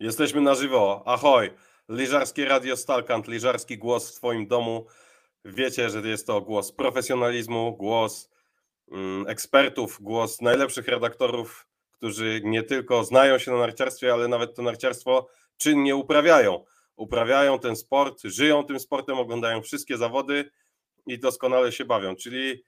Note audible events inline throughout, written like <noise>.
Jesteśmy na żywo. Ahoj. Liżarskie Radio Stalkant, liżarski głos w Twoim domu. Wiecie, że jest to głos profesjonalizmu, głos mm, ekspertów, głos najlepszych redaktorów, którzy nie tylko znają się na narciarstwie, ale nawet to narciarstwo czynnie uprawiają. Uprawiają ten sport, żyją tym sportem, oglądają wszystkie zawody i doskonale się bawią. Czyli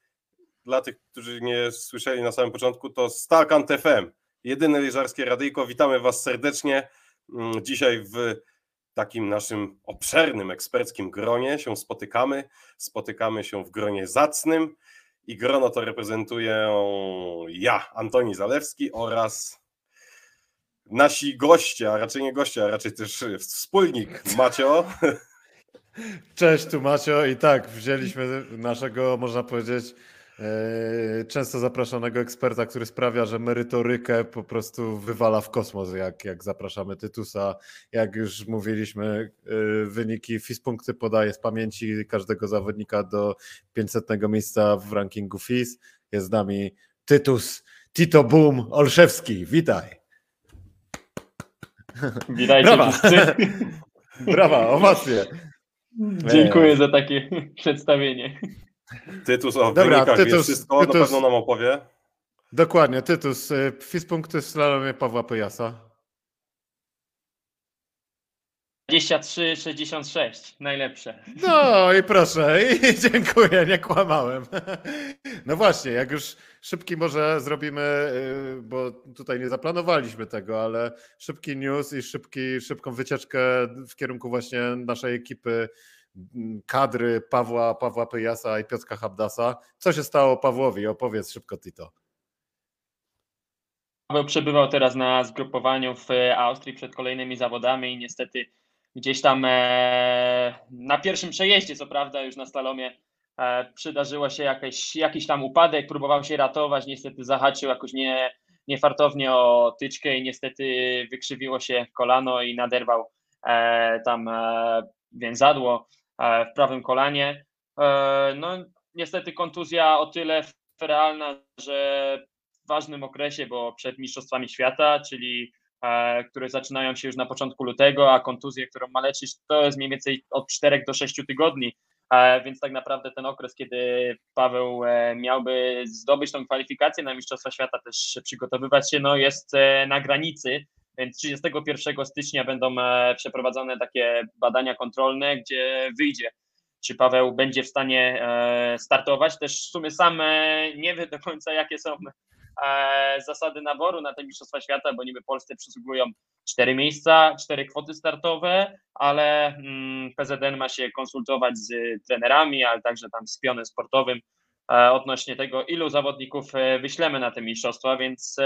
dla tych, którzy nie słyszeli na samym początku, to Stalkant FM, jedyne liżarskie radyjko. Witamy Was serdecznie. Mm, dzisiaj w takim naszym obszernym eksperckim gronie się spotykamy. Spotykamy się w gronie zacnym i grono to reprezentuję ja, Antoni Zalewski oraz nasi goście, a raczej nie goście, a raczej też wspólnik <laughs> Macio. Cześć, tu Macio i tak, wzięliśmy naszego, można powiedzieć, często zapraszanego eksperta, który sprawia, że merytorykę po prostu wywala w kosmos, jak, jak zapraszamy Tytusa. Jak już mówiliśmy, e, wyniki FIS punkty podaje z pamięci każdego zawodnika do 500 miejsca w rankingu FIS. Jest z nami Tytus Tito Boom Olszewski. Witaj. Witajcie Brawa. wszyscy. Brawa, owacje. Dziękuję za takie przedstawienie. Tytus o Dobra, wynikach Tytus, wszystko, Tytus, na pewno nam opowie. Dokładnie, Tytus. Y, Fis punkty w slalomie Pawła Pejasa. 23-66, najlepsze. No i proszę, <laughs> i dziękuję, nie kłamałem. No właśnie, jak już szybki może zrobimy, y, bo tutaj nie zaplanowaliśmy tego, ale szybki news i szybki, szybką wycieczkę w kierunku właśnie naszej ekipy kadry Pawła, Pawła Pyjasa i Piotra Habdasa. Co się stało Pawłowi? Opowiedz szybko Tito. Paweł przebywał teraz na zgrupowaniu w Austrii przed kolejnymi zawodami i niestety gdzieś tam e, na pierwszym przejeździe, co prawda już na slalomie, e, przydarzyło się jakieś, jakiś tam upadek, próbował się ratować, niestety zahaczył jakoś nie, niefartownie o tyczkę i niestety wykrzywiło się kolano i naderwał e, tam więzadło. E, w prawym kolanie. E, no niestety kontuzja o tyle realna, że w ważnym okresie, bo przed Mistrzostwami Świata, czyli e, które zaczynają się już na początku lutego, a kontuzję, którą ma leczyć, to jest mniej więcej od 4 do 6 tygodni. Więc tak naprawdę ten okres, kiedy Paweł miałby zdobyć tą kwalifikację na Mistrzostwa Świata, też przygotowywać się, no jest na granicy. Więc 31 stycznia będą e, przeprowadzone takie badania kontrolne, gdzie wyjdzie, czy Paweł będzie w stanie e, startować. Też w sumie sam e, nie wie do końca, jakie są zasady naboru na te Mistrzostwa Świata, bo niby Polsce przysługują cztery miejsca, cztery kwoty startowe, ale mm, PZN ma się konsultować z trenerami, ale także tam z pionem sportowym odnośnie tego, ilu zawodników wyślemy na te mistrzostwa, więc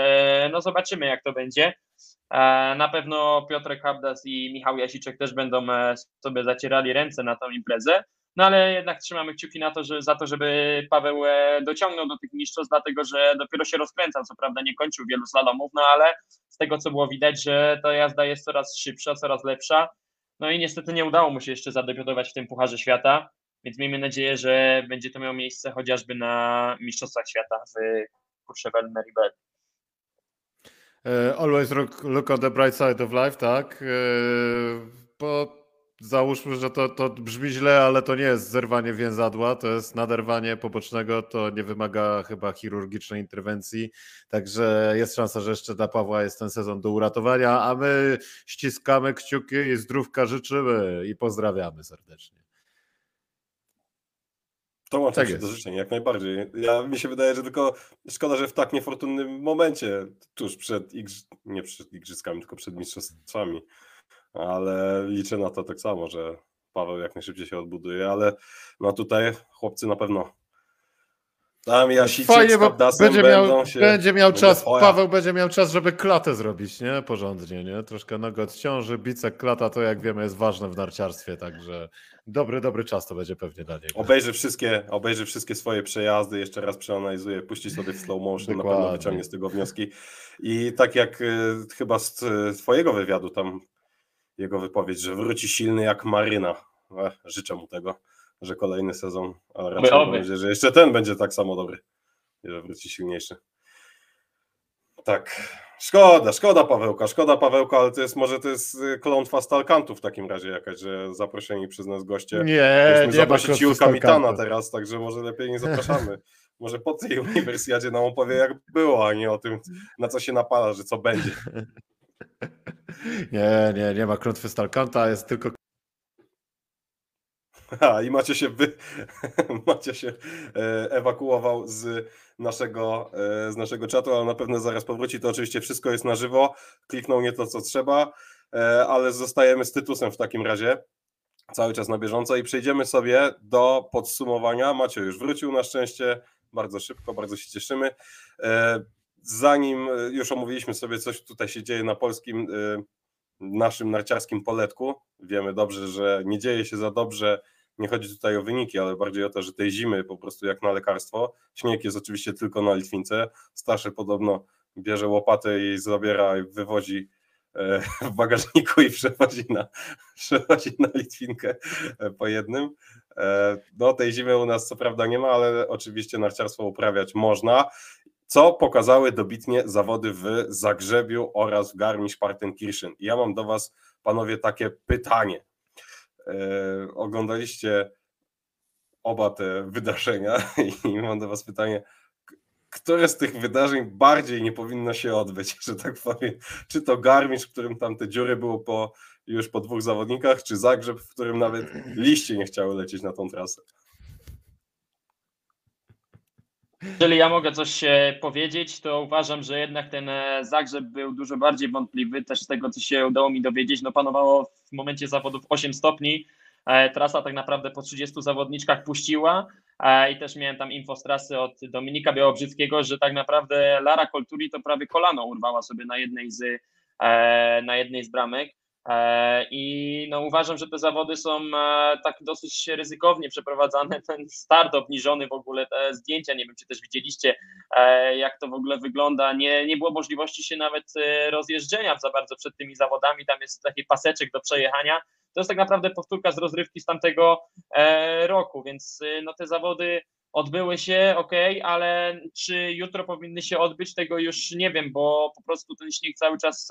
no zobaczymy, jak to będzie. E, na pewno Piotrek Habdas i Michał Jasiczek też będą e, sobie zacierali ręce na tą imprezę, no ale jednak trzymamy kciuki na to, że, za to, żeby Paweł e, dociągnął do tych mistrzostw, dlatego że dopiero się rozkręcał, co prawda nie kończył wielu slalomów, no ale z tego co było widać, że ta jazda jest coraz szybsza, coraz lepsza, no i niestety nie udało mu się jeszcze zadebiutować w tym Pucharze Świata, więc miejmy nadzieję, że będzie to miało miejsce chociażby na Mistrzostwach Świata w Courchevel Meribel. E, always look, look on the bright side of life, tak? E, bo załóżmy, że to, to brzmi źle, ale to nie jest zerwanie więzadła, to jest naderwanie pobocznego, to nie wymaga chyba chirurgicznej interwencji, także jest szansa, że jeszcze dla Pawła jest ten sezon do uratowania, a my ściskamy kciuki i zdrówka życzymy i pozdrawiamy serdecznie. To łączy tak się do życzeń, jak najbardziej. Ja mi się wydaje, że tylko szkoda, że w tak niefortunnym momencie, tuż przed, igrzy... nie przed igrzyskami, tylko przed mistrzostwami, ale liczę na to tak samo, że Paweł jak najszybciej się odbuduje, ale no tutaj chłopcy na pewno tam Jasicek Fajnie, bo będzie miał, się, będzie miał czas, Paweł będzie miał czas, żeby klatę zrobić, nie? Porządnie, nie? Troszkę nogę odciąży, bicek, klata, to jak wiemy jest ważne w narciarstwie, także dobry, dobry czas to będzie pewnie dla niego. Obejrzy wszystkie, obejrzy wszystkie swoje przejazdy, jeszcze raz przeanalizuje, puści sobie w slow motion, Dokładnie. na pewno wyciągnie z tego wnioski. I tak jak y, chyba z y, twojego wywiadu, tam jego wypowiedź, że wróci silny jak maryna. Ech, życzę mu tego że kolejny sezon, a raczej nadzieję, że jeszcze ten będzie tak samo dobry, że wróci silniejszy. Tak, Szkoda, szkoda Pawełka, szkoda Pawełka, ale to jest może to jest y, klątwa stalkantów w takim razie jakaś, że zaproszeni przez nas goście. Nie, Mieliśmy nie zaprosić Jurka Mitana teraz, także może lepiej nie <laughs> zapraszamy. Może po tej uniwersjadzie nam opowie jak było, a nie o tym, na co się napala, że co będzie. <laughs> Nie, nie, nie ma klątwy Stalkanta, jest tylko <laughs> A, i Macie się, wy... <laughs> Macie się e, ewakuował z naszego, e, z naszego czatu, ale na pewno zaraz powróci. To oczywiście wszystko jest na żywo. Kliknął nie to, co trzeba, e, ale zostajemy z Tytusem w takim razie. Cały czas na bieżąco i przejdziemy sobie do podsumowania. Macie już wrócił na szczęście, bardzo szybko, bardzo się cieszymy. Zanim już omówiliśmy sobie, coś tutaj się dzieje na polskim, naszym narciarskim poletku. Wiemy dobrze, że nie dzieje się za dobrze. Nie chodzi tutaj o wyniki, ale bardziej o to, że tej zimy po prostu jak na lekarstwo. Śnieg jest oczywiście tylko na Litwince. Starszy podobno bierze łopatę i zabiera i wywozi e, <laughs> w bagażniku i przewozi na, <laughs> przewozi na Litwinkę e, po jednym. E, No tej zimy u nas co prawda nie ma, ale oczywiście narciarstwo uprawiać można co pokazały dobitnie zawody w Zagrzebiu oraz w Garmisch-Partenkirchen. Ja mam do Was, panowie, takie pytanie. E, oglądaliście oba te wydarzenia <laughs> i mam do Was pytanie, które z tych wydarzeń bardziej nie powinno się odbyć, <laughs> że tak powiem? Czy to Garmisch, w którym tam te dziury było po, już po dwóch zawodnikach, czy Zagrzeb, w którym nawet liście nie chciały lecieć na tą trasę? Jeżeli ja mogę coś e, powiedzieć, to uważam, że jednak ten e, Zagrzeb był dużo bardziej wątpliwy. Też z tego, co się udało mi dowiedzieć, no panowało w momencie zawodów 8 stopni. E, Trasa tak naprawdę po 30 zawodniczkach puściła i też miałem tam info z trasy od Dominika Białobrzyckiego, że tak naprawdę Lara Colturi to prawie kolano urwała sobie na jednej z, na jednej z bramek. E, I no uważam, że te zawody są e, tak dosyć ryzykownie przeprowadzane. <laughs> Ten start obniżony w ogóle, te zdjęcia, nie wiem czy też widzieliście, e, jak to w ogóle wygląda. Nie, nie było możliwości się nawet rozjeżdżenia za bardzo przed tymi zawodami. Tam jest taki paseczek do przejechania. To jest tak naprawdę powtórka z rozrywki z tamtego roku, więc no te zawody odbyły się, ok, ale czy jutro powinny się odbyć, tego już nie wiem, bo po prostu ten śnieg cały czas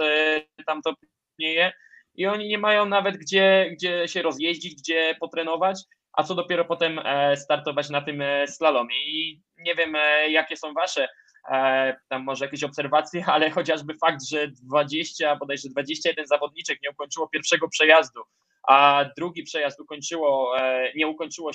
tam topnieje i oni nie mają nawet gdzie, gdzie się rozjeździć, gdzie potrenować, a co dopiero potem e, startować na tym e, slalomie. I nie wiem, e, jakie są wasze tam może jakieś obserwacje, <laughs> ale chociażby fakt, że 20, bodajże 21 zawodniczek nie ukończyło pierwszego przejazdu, a drugi przejazd ukończyło, nie ukończyło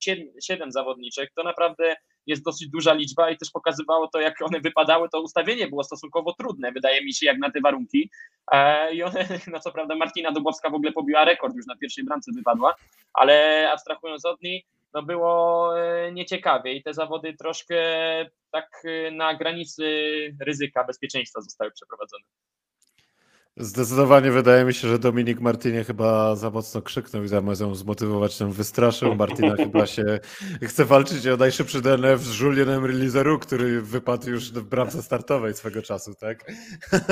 7, 7 zawodniczek, to naprawdę jest dosyć duża liczba i też pokazywało to, jak one wypadały. To ustawienie było stosunkowo trudne, wydaje mi się, jak na te warunki. E, I one, <laughs> no co prawda, Martina Dubowska w ogóle pobiła rekord, już na pierwszej bramce wypadła, ale abstrahując od niej, no było e, nieciekawie i te zawody troszkę tak e, na granicy ryzyka bezpieczeństwa zostały przeprowadzone. Zdecydowanie wydaje mi się, że Dominik Martinie chyba za mocno krzyknął i zamiast ją zmotywować, tym wystraszył. Martina <laughs> chyba się chce walczyć o najszybszy DNF z Julienem Rilizeru, który wypadł już w bramce startowej swego czasu, tak?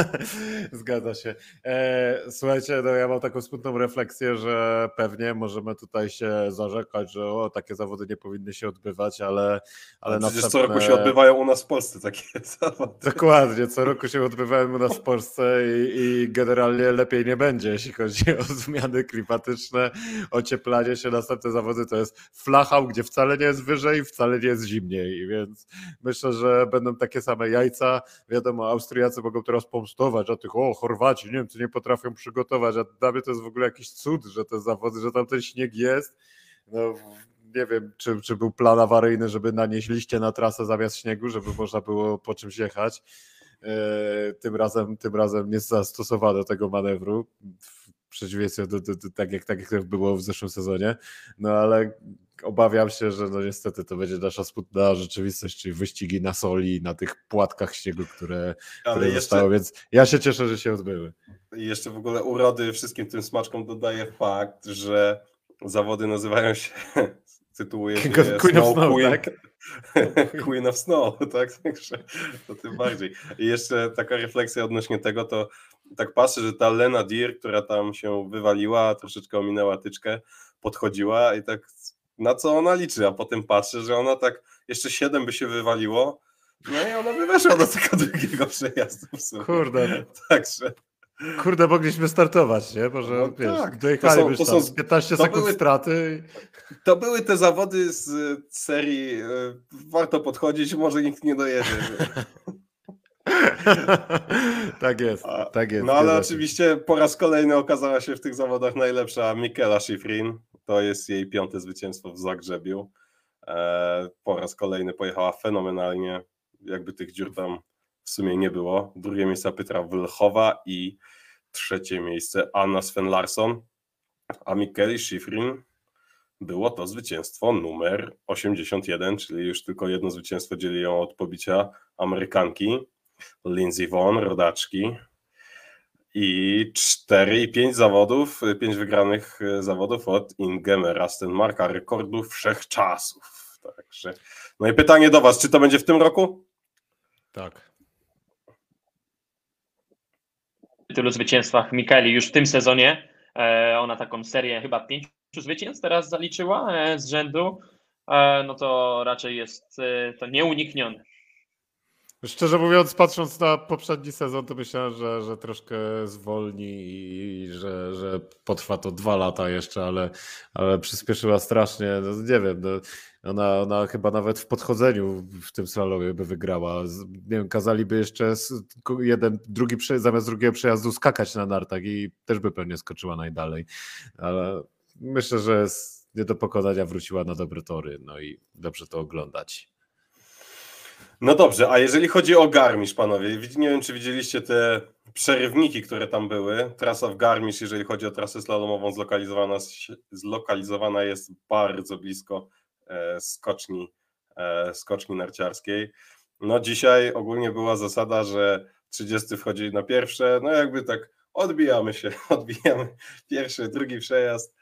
<laughs> Zgadza się. E, słuchajcie, no ja mam taką smutną refleksję, że pewnie możemy tutaj się zarzekać, że o, takie zawody nie powinny się odbywać, ale, ale Ale przecież co następne- roku się odbywają u nas w Polsce takie <laughs> zawody. Dokładnie, co roku się odbywają u nas w Polsce i, i generalnie lepiej nie będzie, jeśli chodzi <laughs> o zmiany klimatyczne, ocieplanie się. Następne zawody to jest flachał, gdzie wcale nie jest wyżej, wcale nie jest zimniej, więc myślę, że będą takie same jajca. Wiadomo, Austriacy mogą teraz pomstować, a tych, o, Chorwaci, Niemcy nie potrafią przygotować, a dla mnie to jest w ogóle jakiś cud, że te zawody, że tam ten śnieg jest. No, nie wiem, czy, czy był plan awaryjny, żeby nanieść liście na trasę zamiast śniegu, żeby można było po czymś jechać. E, Tym razem, tym razem nie zastosowano tego manewru w przeciwieństwie do, do, do tak, jak, tak jak było w zeszłym sezonie. No ale obawiam się, że no niestety to będzie nasza smutna rzeczywistość, czyli wyścigi na soli, na tych płatkach śniegu, które, Ale które jeszcze, zostały, więc ja się cieszę, że się odbyły. I jeszcze w ogóle urody wszystkim tym smaczkom dodaje fakt, że zawody nazywają się, <laughs> cytuję King of- Queen of Snow Snow, Queen, tak? <laughs> Queen of Snow, <laughs> tak? Także to tym bardziej. I jeszcze taka refleksja odnośnie tego, to tak patrzę, że ta Lena Deer, która tam się wywaliła, troszeczkę ominęła tyczkę, podchodziła i tak na co ona liczy, a potem patrzę, że ona tak jeszcze siedem by się wywaliło, No i ona by weszła do tego drugiego przejazdu w sumie. Kurde, <laughs> Także kurde, mogliśmy startować, nie? Może, No wiesz, tak, dojechalibyś to są- tam to są- 15 to sekund były- straty. to były te zawody z y, serii y, warto podchodzić, może nikt nie dojedzie. <laughs> tak jest, tak jest. No ale oczywiście po raz kolejny okazała się w tych zawodach najlepsza Mikela Schifrin. To jest jej piąte zwycięstwo w Zagrzebiu. E, po raz kolejny pojechała fenomenalnie. Jakby tych dziur tam w sumie nie było. Drugie miejsce Petra Wlchowa i trzecie miejsce Anna Sven Larsson. A Mikeli Schifrin było to zwycięstwo numer 81, czyli już tylko jedno zwycięstwo dzieli ją od pobicia Amerykanki Lindsey Vonn, rodaczki. I 4 i 5 zawodów, 5 wygranych zawodów od Ingeme Rastenmarka, rekordu wszechczasów. Także. No i pytanie do Was, czy to będzie w tym roku? Tak. Tylu zwycięstwach Mikeli już w tym sezonie. E, Ona taką serię chyba pięciu zwycięstw teraz zaliczyła e, z rzędu. E, No to raczej jest to nieuniknione. Szczerze mówiąc, patrząc na poprzedni sezon, to myślałem, że, że troszkę zwolni i że, że potrwa to dwa lata jeszcze, ale, ale przyspieszyła strasznie. No, nie wiem, no, ona, ona chyba nawet w podchodzeniu w tym slalomie by wygrała. Z- Nie wiem, kazaliby jeszcze jeden, drugi, zamiast drugiego przejazdu skakać na nartach i też by pewnie skoczyła najdalej. Ale myślę, że jest nie do pokonania wróciła na dobre tory, no i dobrze to oglądać. No dobrze, a jeżeli chodzi o Garmisch, panowie, nie wiem, czy widzieliście te przerywniki, które tam były. Trasa w Garmisch, jeżeli chodzi o trasę slalomową, zlokalizowana, zlokalizowana jest bardzo blisko skoczni, e, skoczni narciarskiej. No dzisiaj ogólnie była zasada, że 30 wchodzi na pierwsze, no jakby tak odbijamy się, <laughs> odbijamy pierwszy, drugi przejazd.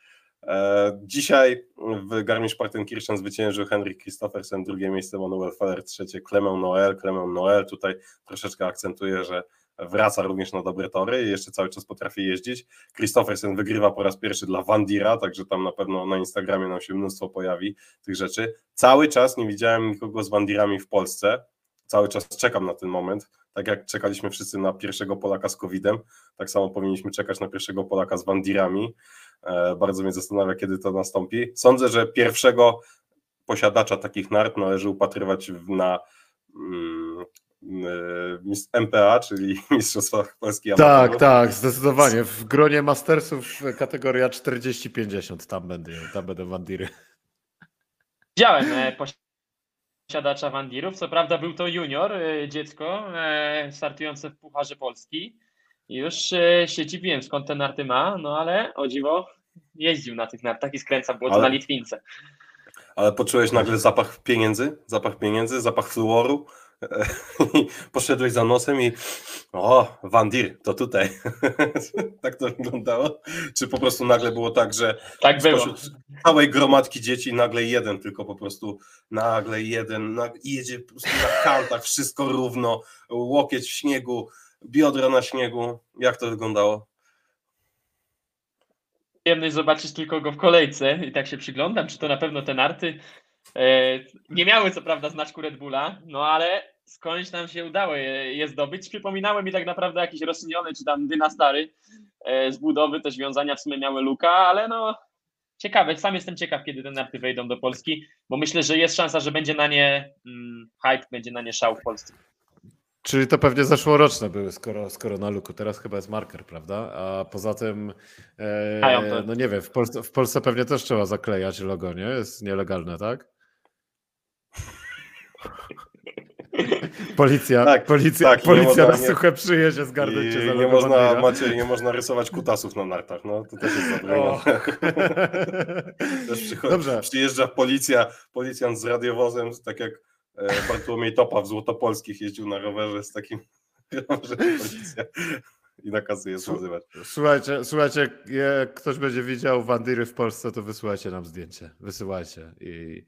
E, Dzisiaj w Garmisch-Partenkirchen zwyciężył Henrik Christoffersen, drugie miejsce Manuel Feller, trzecie Clement Noel. Clement Noel tutaj troszeczkę akcentuje, że wraca również na dobre tory i jeszcze cały czas potrafi jeździć. Christoffersen wygrywa po raz pierwszy dla Vandira, także tam na pewno na Instagramie nam się mnóstwo pojawi tych rzeczy. Cały czas nie widziałem nikogo z Wandirami w Polsce. Cały czas czekam na ten moment. Tak jak czekaliśmy wszyscy na pierwszego Polaka z COVID-em, tak samo powinniśmy czekać na pierwszego Polaka z Wandirami. E, Bardzo mnie zastanawia, kiedy to nastąpi. Sądzę, że pierwszego posiadacza takich nart należy upatrywać na mm, MPA, czyli <laughs> Mistrzostwach Polski Tak, Amatorów. tak, zdecydowanie. W gronie Mastersów kategoria 40-50 tam będę, tam będą wandiry. Widziałem e, posiadacza Wandirów. Co prawda był to junior, e, dziecko e, startujące w Pucharze Polski. Już e, się dziwiłem skąd te narty ma, no ale o dziwo jeździł na tych nartach i skręca błoto Ale- na Litwince. Ale poczułeś nagle zapach pieniędzy, zapach pieniędzy, zapach fluoru <laughs> poszedłeś za nosem i o, Wandir, to tutaj. <laughs> tak to wyglądało? Czy po prostu nagle było tak, że Tak było. całej gromadki dzieci nagle jeden, tylko po prostu nagle jeden, nagle jedzie po prostu na kantach, wszystko równo, łokieć w śniegu, biodra na śniegu. Jak to wyglądało? przyjemność zobaczyć tylko go w kolejce i tak się przyglądam, czy to na pewno te narty e, nie miały co prawda znaczku Red Bulla, no ale skądś nam się udało je, je zdobyć. Przypominały mi tak naprawdę jakiś Rossignol czy tam Dyna Stary e, z budowy, te związania w sumie miały luka, ale no ciekawe, sam jestem ciekaw, kiedy te narty wejdą do Polski, bo myślę, że jest szansa, że będzie na nie mm, hype, będzie na nie szał w Polsce. Czyli to pewnie zeszłoroczne były, skoro, skoro na luku. Teraz chyba jest marker, prawda? A poza tym, e, no nie wiem, w Polsce, w Polsce pewnie też trzeba zaklejać logo, nie? Jest nielegalne, tak? <laughs> Policja, Tak, policja, tak, policja można- na suche przyjedzie, za I nie można. Maciej, nie można rysować kutasów na nartach, no to też jest zabronione. Och. <laughs> Też przychodzi, Dobrze. Przyjeżdża policja, policjant z radiowozem, tak jak e, Bartłomiej Topa w Złotopolskich jeździł na rowerze z takim <laughs> rowerze policja i nakazuje związywać. Słuchajcie, słuchajcie, jak ktoś będzie widział Wandiry w Polsce, to wysyłajcie nam zdjęcie. Wysyłajcie. I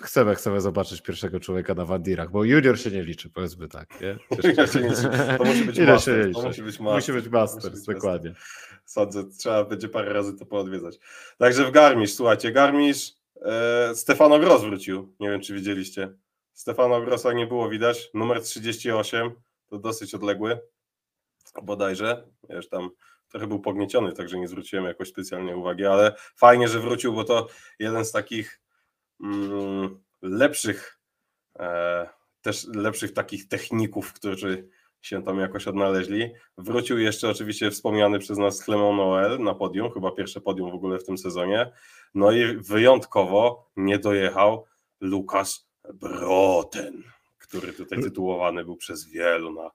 chcemy, chcemy zobaczyć pierwszego człowieka na Wandirach, bo junior się nie liczy, powiedzmy tak. Nie? Liczy. <laughs> To musi być Junior master, się nie to liczy. musi być Musi być masters, Musi być dokładnie. Sądzę, trzeba będzie parę razy to poodwiedzać. Także w Garmisch, słuchajcie, Garmisch, e, Stefano Gross wrócił, nie wiem czy widzieliście. Stefana Grossa nie było widać. Numer 38 to dosyć odległy, bodajże. Już tam trochę był pognieciony, także nie zwróciłem jakoś specjalnie uwagi, ale fajnie, że wrócił, bo to jeden z takich lepszych, e, też lepszych takich techników, którzy się tam jakoś odnaleźli. Wrócił jeszcze oczywiście wspomniany przez nas Clement Noel na podium, chyba pierwsze podium w ogóle w tym sezonie. No i wyjątkowo nie dojechał Lukas Broten, który tutaj tytułowany był przez wielu na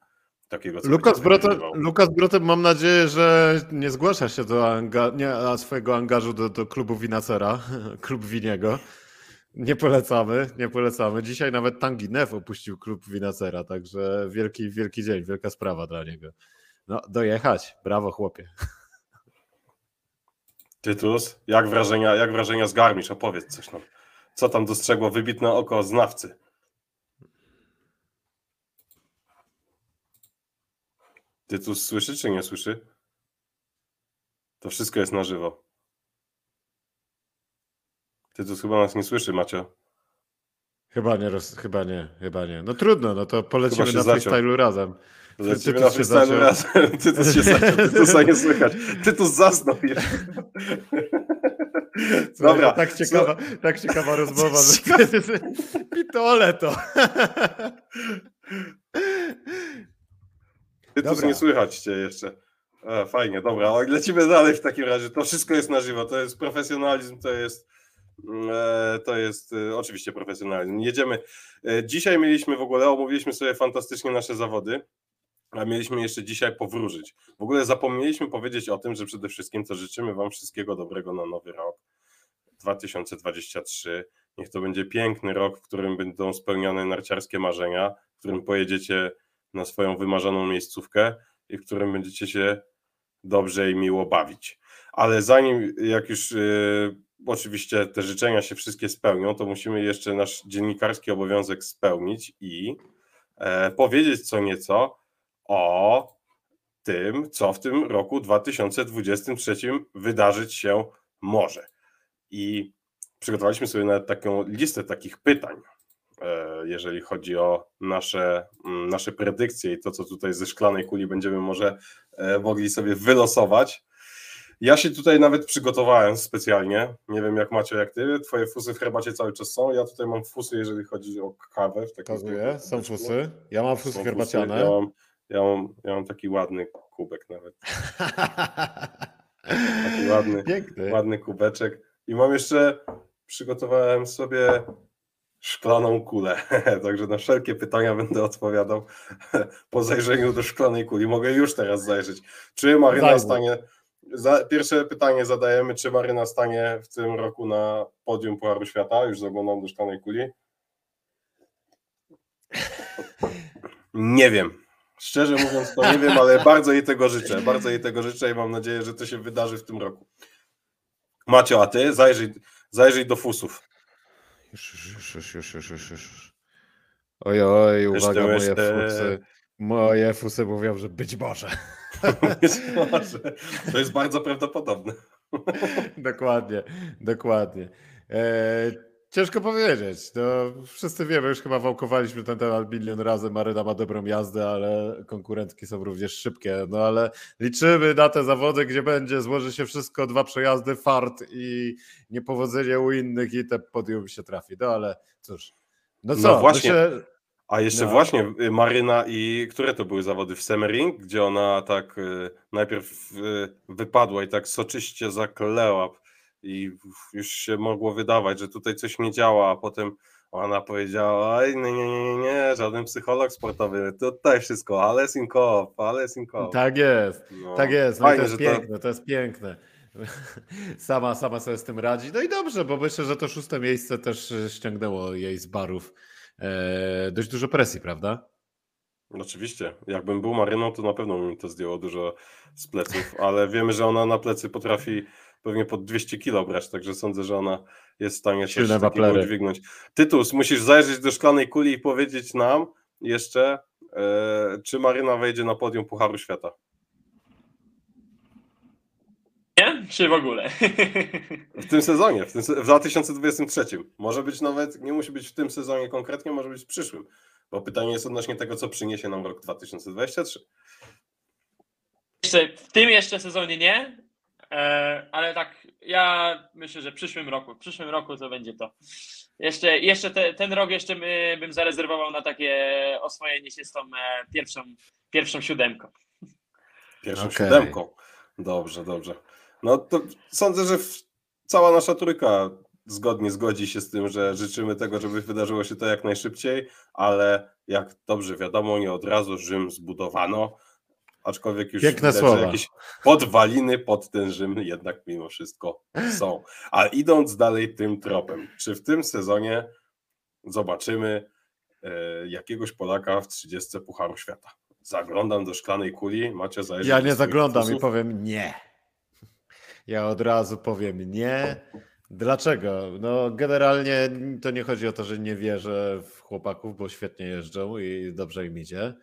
takiego Lukas wygrywał. Lukas Brotem mam nadzieję, że nie zgłasza się do anga, nie, swojego angażu do, do klubu Winacera, <laughs> klub Winiego. Nie polecamy, nie polecamy. Dzisiaj nawet Tanginew opuścił klub Winacera, także wielki, wielki dzień, wielka sprawa dla niego. No, dojechać. Brawo, chłopie. Tytus, jak wrażenia, jak wrażenia z? Opowiedz coś nam. Co tam dostrzegło wybitne oko znawcy? Tytus słyszy czy nie słyszy? To wszystko jest na żywo. Tytus chyba nas nie słyszy, Macio. Chyba nie, roz- chyba nie, chyba nie. No trudno, no to polecimy na freestylu razem. Lecimy na freestylu razem. Tytus się zaciął, Tytusa nie słychać. Tytus zasnął jeszcze. <laughs> Dobra, tak ciekawa, tak ciekawa rozmowa. <laughs> <laughs> Pitole to. Tytus Dobra. nie słychać cię jeszcze. E, fajnie, dobra, ale lecimy dalej w takim razie. To wszystko jest na żywo, to jest profesjonalizm, to jest to jest e, oczywiście profesjonalizm. Jedziemy. E, dzisiaj mieliśmy w ogóle, omówiliśmy sobie fantastycznie nasze zawody, a mieliśmy jeszcze dzisiaj powróżyć. W ogóle zapomnieliśmy powiedzieć o tym, że przede wszystkim to życzymy Wam wszystkiego dobrego na nowy rok 2023. Niech to będzie piękny rok, w którym będą spełnione narciarskie marzenia, w którym pojedziecie na swoją wymarzoną miejscówkę i w którym będziecie się dobrze i miło bawić. Ale zanim, jak już oczywiście te życzenia się wszystkie spełnią, to musimy jeszcze nasz dziennikarski obowiązek spełnić i e, powiedzieć co nieco o tym, co w tym roku 2023 wydarzyć się może. I przygotowaliśmy sobie nawet taką listę takich pytań, e, jeżeli chodzi o nasze, nasze predykcje i to, co tutaj ze szklanej kuli będziemy może e, mogli sobie wylosować. Ja się tutaj nawet przygotowałem specjalnie. Nie wiem, jak macie, jak ty. Twoje fusy w herbacie cały czas są. Ja tutaj mam fusy, jeżeli chodzi o kawę. W Pokazuję, są fusy. Ja mam Są fusy fusy. herbaciane. Ja mam, ja, mam, ja mam taki ładny kubek nawet. <laughs> Taki ładny, Piękny. ładny kubeczek. I mam jeszcze, przygotowałem sobie szklaną kulę. <laughs> Także na wszelkie pytania będę odpowiadał <laughs> po zajrzeniu do szklanej kuli. Mogę już teraz zajrzeć. Czy Maryna Zajrzyj. stanie. Za, pierwsze pytanie zadajemy, czy Maryna stanie w tym roku na podium Pucharu Świata? Już zaglądam do szklanej kuli. Nie wiem. Szczerze mówiąc, to nie wiem, ale bardzo jej tego życzę. Bardzo jej tego życzę i mam nadzieję, że to się wydarzy w tym roku. Macio, a ty zajrzyj, zajrzyj do fusów. Już, już, już, już, już, już. Oj, oj, uwaga, moje fusy. Moje fusy mówią, że być może. <laughs> Być może. To jest bardzo prawdopodobne. <laughs> dokładnie, dokładnie. E, ciężko powiedzieć. No, wszyscy wiemy, już chyba wałkowaliśmy ten temat milion razy. Maryna ma dobrą jazdę, ale konkurentki są również szybkie. No ale liczymy na te zawody, gdzie będzie, złoży się wszystko, dwa przejazdy, fart i niepowodzenie u innych i te podium się trafi. No ale cóż. No No co, właśnie. myślę, A jeszcze No. właśnie y, Maryna i które to były zawody w Semmering, gdzie ona tak y, najpierw y, wypadła i tak soczyście zakleła i już się mogło wydawać, że tutaj coś nie działa, a potem ona powiedziała, oj, nie, nie, nie, nie, żaden psycholog sportowy, tutaj wszystko, ale synkow, ale synkow. Tak jest. No, Tak jest, no Fajnie, to jest że to, piękne, to jest piękne. <laughs> Sama, sama sobie z tym radzi. No i dobrze, bo myślę, że to szóste miejsce też e, ściągnęło jej z barów dość dużo presji, prawda? Oczywiście. Jakbym był Maryną, to na pewno mi to zdjęło dużo z pleców, ale wiemy, że ona na plecy potrafi pewnie pod 200 kilo brać, także sądzę, że ona jest w stanie coś Silne takiego waplery. udźwignąć. Tytus, musisz zajrzeć do szklanej kuli i powiedzieć nam jeszcze, e, czy Maryna wejdzie na podium Pucharu Świata. Nie? Czy w ogóle? W tym sezonie, w, tym, w 2023. Może być nawet, nie musi być w tym sezonie konkretnie, może być w przyszłym. Bo pytanie jest odnośnie tego, co przyniesie nam rok 2023. Jeszcze, w tym jeszcze sezonie nie, e, ale tak ja myślę, że w przyszłym roku, w przyszłym roku to będzie to. Jeszcze, jeszcze te, ten rok jeszcze my, bym zarezerwował na takie oswojenie się z tą e, pierwszą, pierwszą siódemką. Pierwszą Okej. siódemką. Dobrze, dobrze. No to sądzę, że cała nasza trójka zgodnie zgodzi się z tym, że życzymy tego, żeby wydarzyło się to jak najszybciej, ale jak dobrze wiadomo, nie od razu Rzym zbudowano, aczkolwiek już Piękne widać, że słowa. jakieś podwaliny pod ten Rzym jednak mimo wszystko są. A idąc dalej tym tropem, czy w tym sezonie zobaczymy e, jakiegoś Polaka w 30 Pucharu Świata? Zaglądam do szklanej kuli, macie zajrzeć Ja nie zaglądam i powiem nie. Ja od razu powiem nie. Dlaczego? No, generalnie to nie chodzi o to, że nie wierzę w chłopaków, bo świetnie jeżdżą i dobrze im idzie.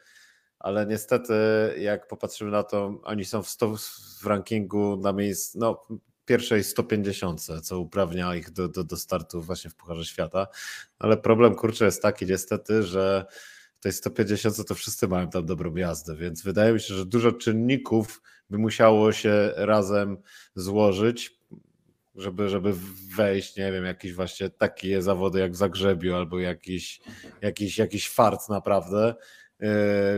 Ale niestety, jak popatrzymy na to, oni są w, sto, w rankingu na miejsc, no, pierwszej 150, co uprawnia ich do, do, do startu właśnie w Pucharze Świata. Ale problem kurczę jest taki niestety, że w tej 150 to wszyscy mają tam dobrą jazdę, więc wydaje mi się, że dużo czynników by musiało się razem złożyć, żeby, żeby wejść, nie wiem, jakieś właśnie takie zawody jak w Zagrzebiu albo jakiś, jakiś, jakiś fart naprawdę, yy,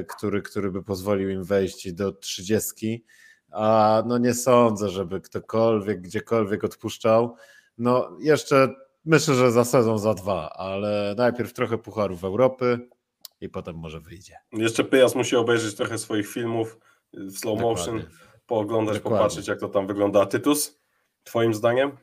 który, który by pozwolił im wejść do 30. A no nie sądzę, żeby ktokolwiek, gdziekolwiek odpuszczał. No jeszcze myślę, że za sezon, za dwa, ale najpierw trochę Pucharów Europy i potem może wyjdzie. Jeszcze Pyjas musi obejrzeć trochę swoich filmów w slow motion, Dokładnie. pooglądać, Dokładnie. popatrzeć jak to tam wygląda. Tytus, twoim zdaniem?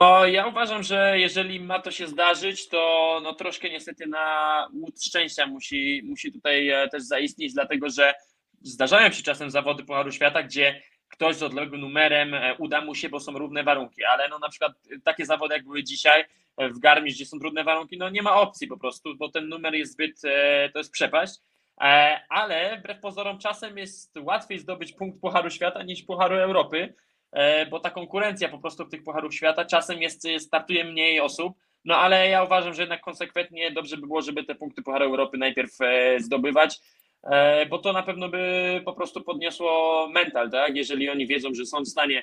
No, ja uważam, że jeżeli ma to się zdarzyć, to no, troszkę niestety na łód szczęścia musi, musi tutaj e, też zaistnieć, dlatego że zdarzają się czasem zawody Pucharu Świata, gdzie ktoś z odległym numerem e, uda mu się, bo są równe warunki, ale no na przykład takie zawody jak były dzisiaj e, w Garmisch, gdzie są trudne warunki, no nie ma opcji po prostu, bo ten numer jest zbyt, e, to jest przepaść. E, Ale wbrew pozorom czasem jest łatwiej zdobyć punkt Pucharu Świata niż Pucharu Europy, e, bo ta konkurencja po prostu w tych Pucharów Świata czasem jest, startuje mniej osób, no ale ja uważam, że jednak konsekwentnie dobrze by było, żeby te punkty Pucharu Europy najpierw e, zdobywać, bo to na pewno by po prostu podniosło mental, tak? Jeżeli oni wiedzą, że są w stanie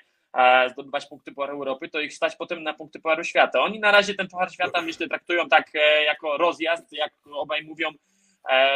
zdobywać punkty Pucharu Europy, to ich stać potem na punkty Pucharu Świata. Oni na razie ten Puchar Świata myślę traktują tak jako rozjazd, jak obaj mówią,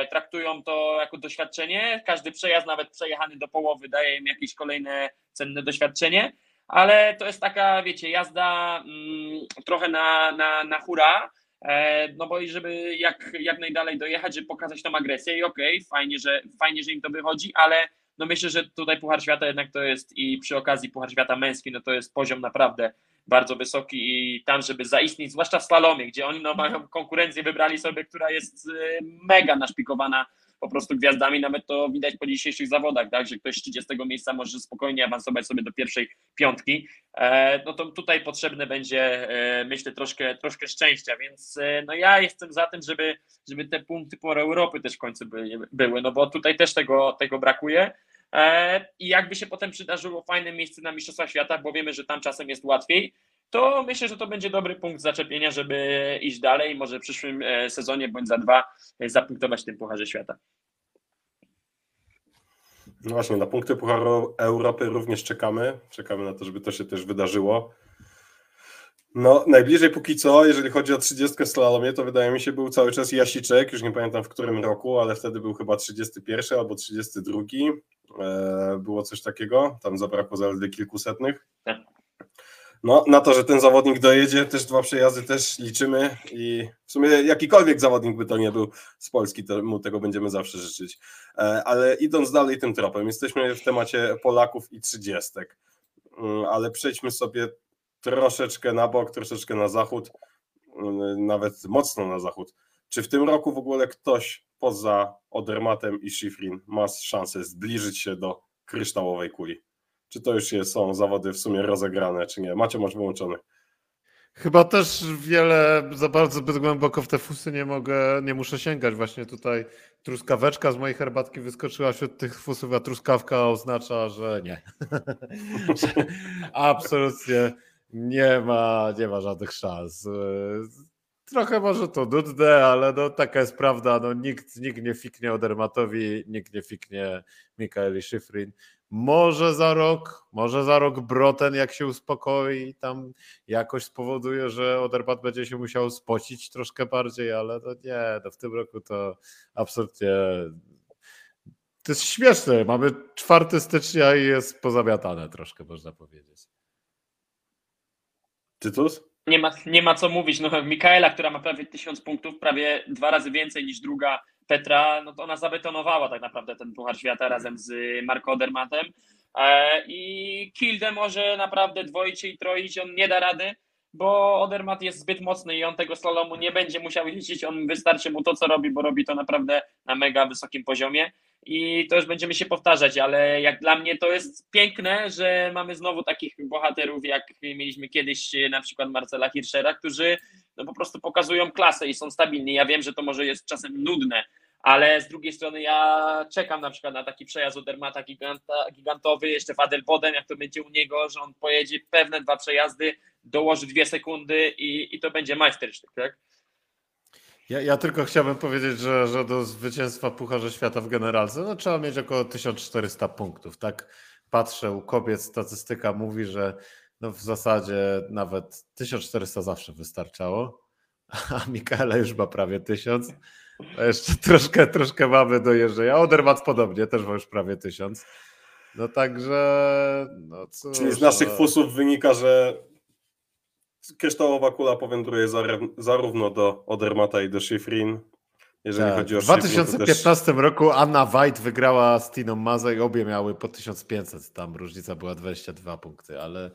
traktują to jako doświadczenie. Każdy przejazd, nawet przejechany do połowy, daje im jakieś kolejne cenne doświadczenie, ale to jest taka, wiecie, jazda mm, trochę na, na, na hura, e, no bo i żeby jak, jak najdalej dojechać, żeby pokazać tą agresję i okej, fajnie, że, fajnie, że im to wychodzi, ale no myślę, że tutaj Puchar Świata jednak to jest i przy okazji Puchar Świata męski, no to jest poziom naprawdę bardzo wysoki i tam, żeby zaistnieć, zwłaszcza w slalomie, gdzie oni no, mają konkurencję, wybrali sobie, która jest y, mega naszpikowana po prostu gwiazdami, nawet to widać po dzisiejszych zawodach, tak, że ktoś z 30 miejsca może spokojnie awansować sobie do pierwszej piątki, e, no to tutaj potrzebne będzie, e, myślę, troszkę, troszkę szczęścia, więc e, no ja jestem za tym, żeby, żeby te punkty po Europy też w końcu były, były no bo tutaj też tego, tego brakuje, I jakby się potem przydarzyło fajne miejsce na Mistrzostwach Świata, bo wiemy, że tam czasem jest łatwiej, to myślę, że to będzie dobry punkt zaczepienia, żeby iść dalej może w przyszłym e, sezonie bądź za dwa e, zapunktować tym Pucharze Świata. No właśnie, na punkty Pucharu Europy również czekamy. Czekamy na to, żeby to się też wydarzyło. No, najbliżej póki co, jeżeli chodzi o 30 w slalomie, to wydaje mi się był cały czas Jasiczek, już nie pamiętam w którym roku, ale wtedy był chyba 31 albo 32. E, było coś takiego, tam zabrakło zaledwie kilkusetnych. Tak. No, na to, że ten zawodnik dojedzie, też dwa przejazdy też liczymy i w sumie jakikolwiek zawodnik by to nie był z Polski, to mu tego będziemy zawsze życzyć. E, Ale idąc dalej tym tropem, jesteśmy w temacie Polaków i trzydziestek, Mm, ale przejdźmy sobie troszeczkę na bok, troszeczkę na zachód, mm, nawet mocno na zachód. Czy w tym roku w ogóle ktoś poza Odermatem i Schifrin ma szansę zbliżyć się do kryształowej kuli? Czy to już jest, są zawody w sumie rozegrane, czy nie? Macie masz wyłączony. Chyba też wiele, za bardzo zbyt głęboko w te fusy nie mogę, nie muszę sięgać. Właśnie tutaj truskaweczka z mojej herbatki wyskoczyła wśród tych fusów, a truskawka oznacza, że nie. <laughs> Absolutnie nie ma, nie ma żadnych szans. Trochę może to nudne, ale no, taka jest prawda. No, nikt, nikt nie fiknie Odermatowi, nikt nie fiknie Mikaeli Szyfrin. Może za rok, może za rok Broten, jak się uspokoi, tam jakoś spowoduje, że Odermat będzie się musiał spocić troszkę bardziej, ale to nie, no w tym roku to absolutnie to jest śmieszne. Mamy 4 stycznia i jest pozamiatane troszkę, można powiedzieć. Tytus? Nie ma, nie ma co mówić. No, Mikaela, która ma prawie 1000 punktów, prawie dwa razy więcej niż druga Petra, no to ona zabetonowała tak naprawdę ten Puchar Świata razem z Marco Odermatem. E, I Kilde może naprawdę dwoić i troić, on nie da rady, bo Odermat jest zbyt mocny i on tego slalomu nie będzie musiał jeździć, on wystarczy mu to, co robi, bo robi to naprawdę na mega wysokim poziomie i to już będziemy się powtarzać, ale jak dla mnie to jest piękne, że mamy znowu takich bohaterów, jak mieliśmy kiedyś na przykład Marcela Hirschera, którzy no po prostu pokazują klasę i są stabilni. Ja wiem, że to może jest czasem nudne, ale z drugiej strony ja czekam na przykład na taki przejazd od Dermata giganta, gigantowy, jeszcze w Adelbodem, jak to będzie u niego, że on pojedzie pewne dwa przejazdy, dołoży dwie sekundy i, i to będzie majstersztyk, tak? Ja, ja, tylko chciałbym powiedzieć, że, że do zwycięstwa Pucharza Świata w generalce no, trzeba mieć około 1400 punktów. Tak patrzę u kobiet, statystyka mówi, że no w zasadzie nawet 1400 zawsze wystarczało, a Mikaela już ma prawie 1000. A jeszcze troszkę, troszkę mamy do Jerzeja. Odermat podobnie, też ma już prawie 1000. No także, no cóż, Czyli z naszych no. fusów wynika, że kryształowa kula powędruje zarówno do Odermata i do Schifrin. Jeżeli tak. chodzi o W 2015 też... roku Anna White wygrała z Tiną Mazę i obie miały po 1500. Tam różnica była 22 punkty, ale,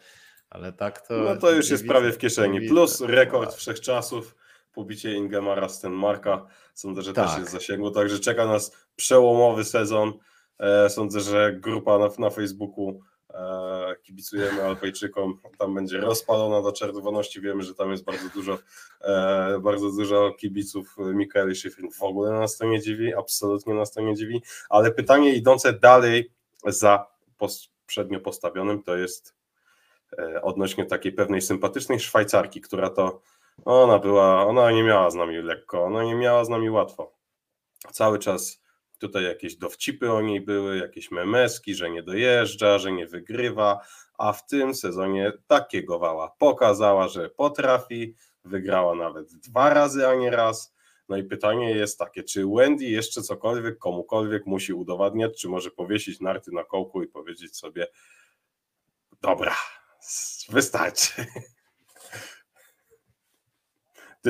ale tak to. No to już jest prawie w kieszeni. Plus rekord wszechczasów, pobicie Ingemara Stenmarka. Sądzę, że tak. też jest zasięgu. Także czeka nas przełomowy sezon. E, sądzę, że grupa na, na Facebooku kibicujemy Alpejczykom, tam będzie rozpalona do czerwoności, wiemy, że tam jest bardzo dużo e, bardzo dużo kibiców Mikaeli Szyfrin, w ogóle nas to nie dziwi, absolutnie nas to nie dziwi, ale pytanie idące dalej za poprzednio postawionym to jest e, odnośnie takiej pewnej sympatycznej Szwajcarki, która to ona była, ona nie miała z nami lekko, ona nie miała z nami łatwo. Cały czas Tutaj jakieś dowcipy o niej były, jakieś memeski, że nie dojeżdża, że nie wygrywa, a w tym sezonie takiego wała pokazała, że potrafi, wygrała nawet dwa razy, a nie raz. No i pytanie jest takie, czy Wendy jeszcze cokolwiek komukolwiek musi udowadniać, czy może powiesić narty na kołku i powiedzieć sobie, dobra, wystarczy. <laughs>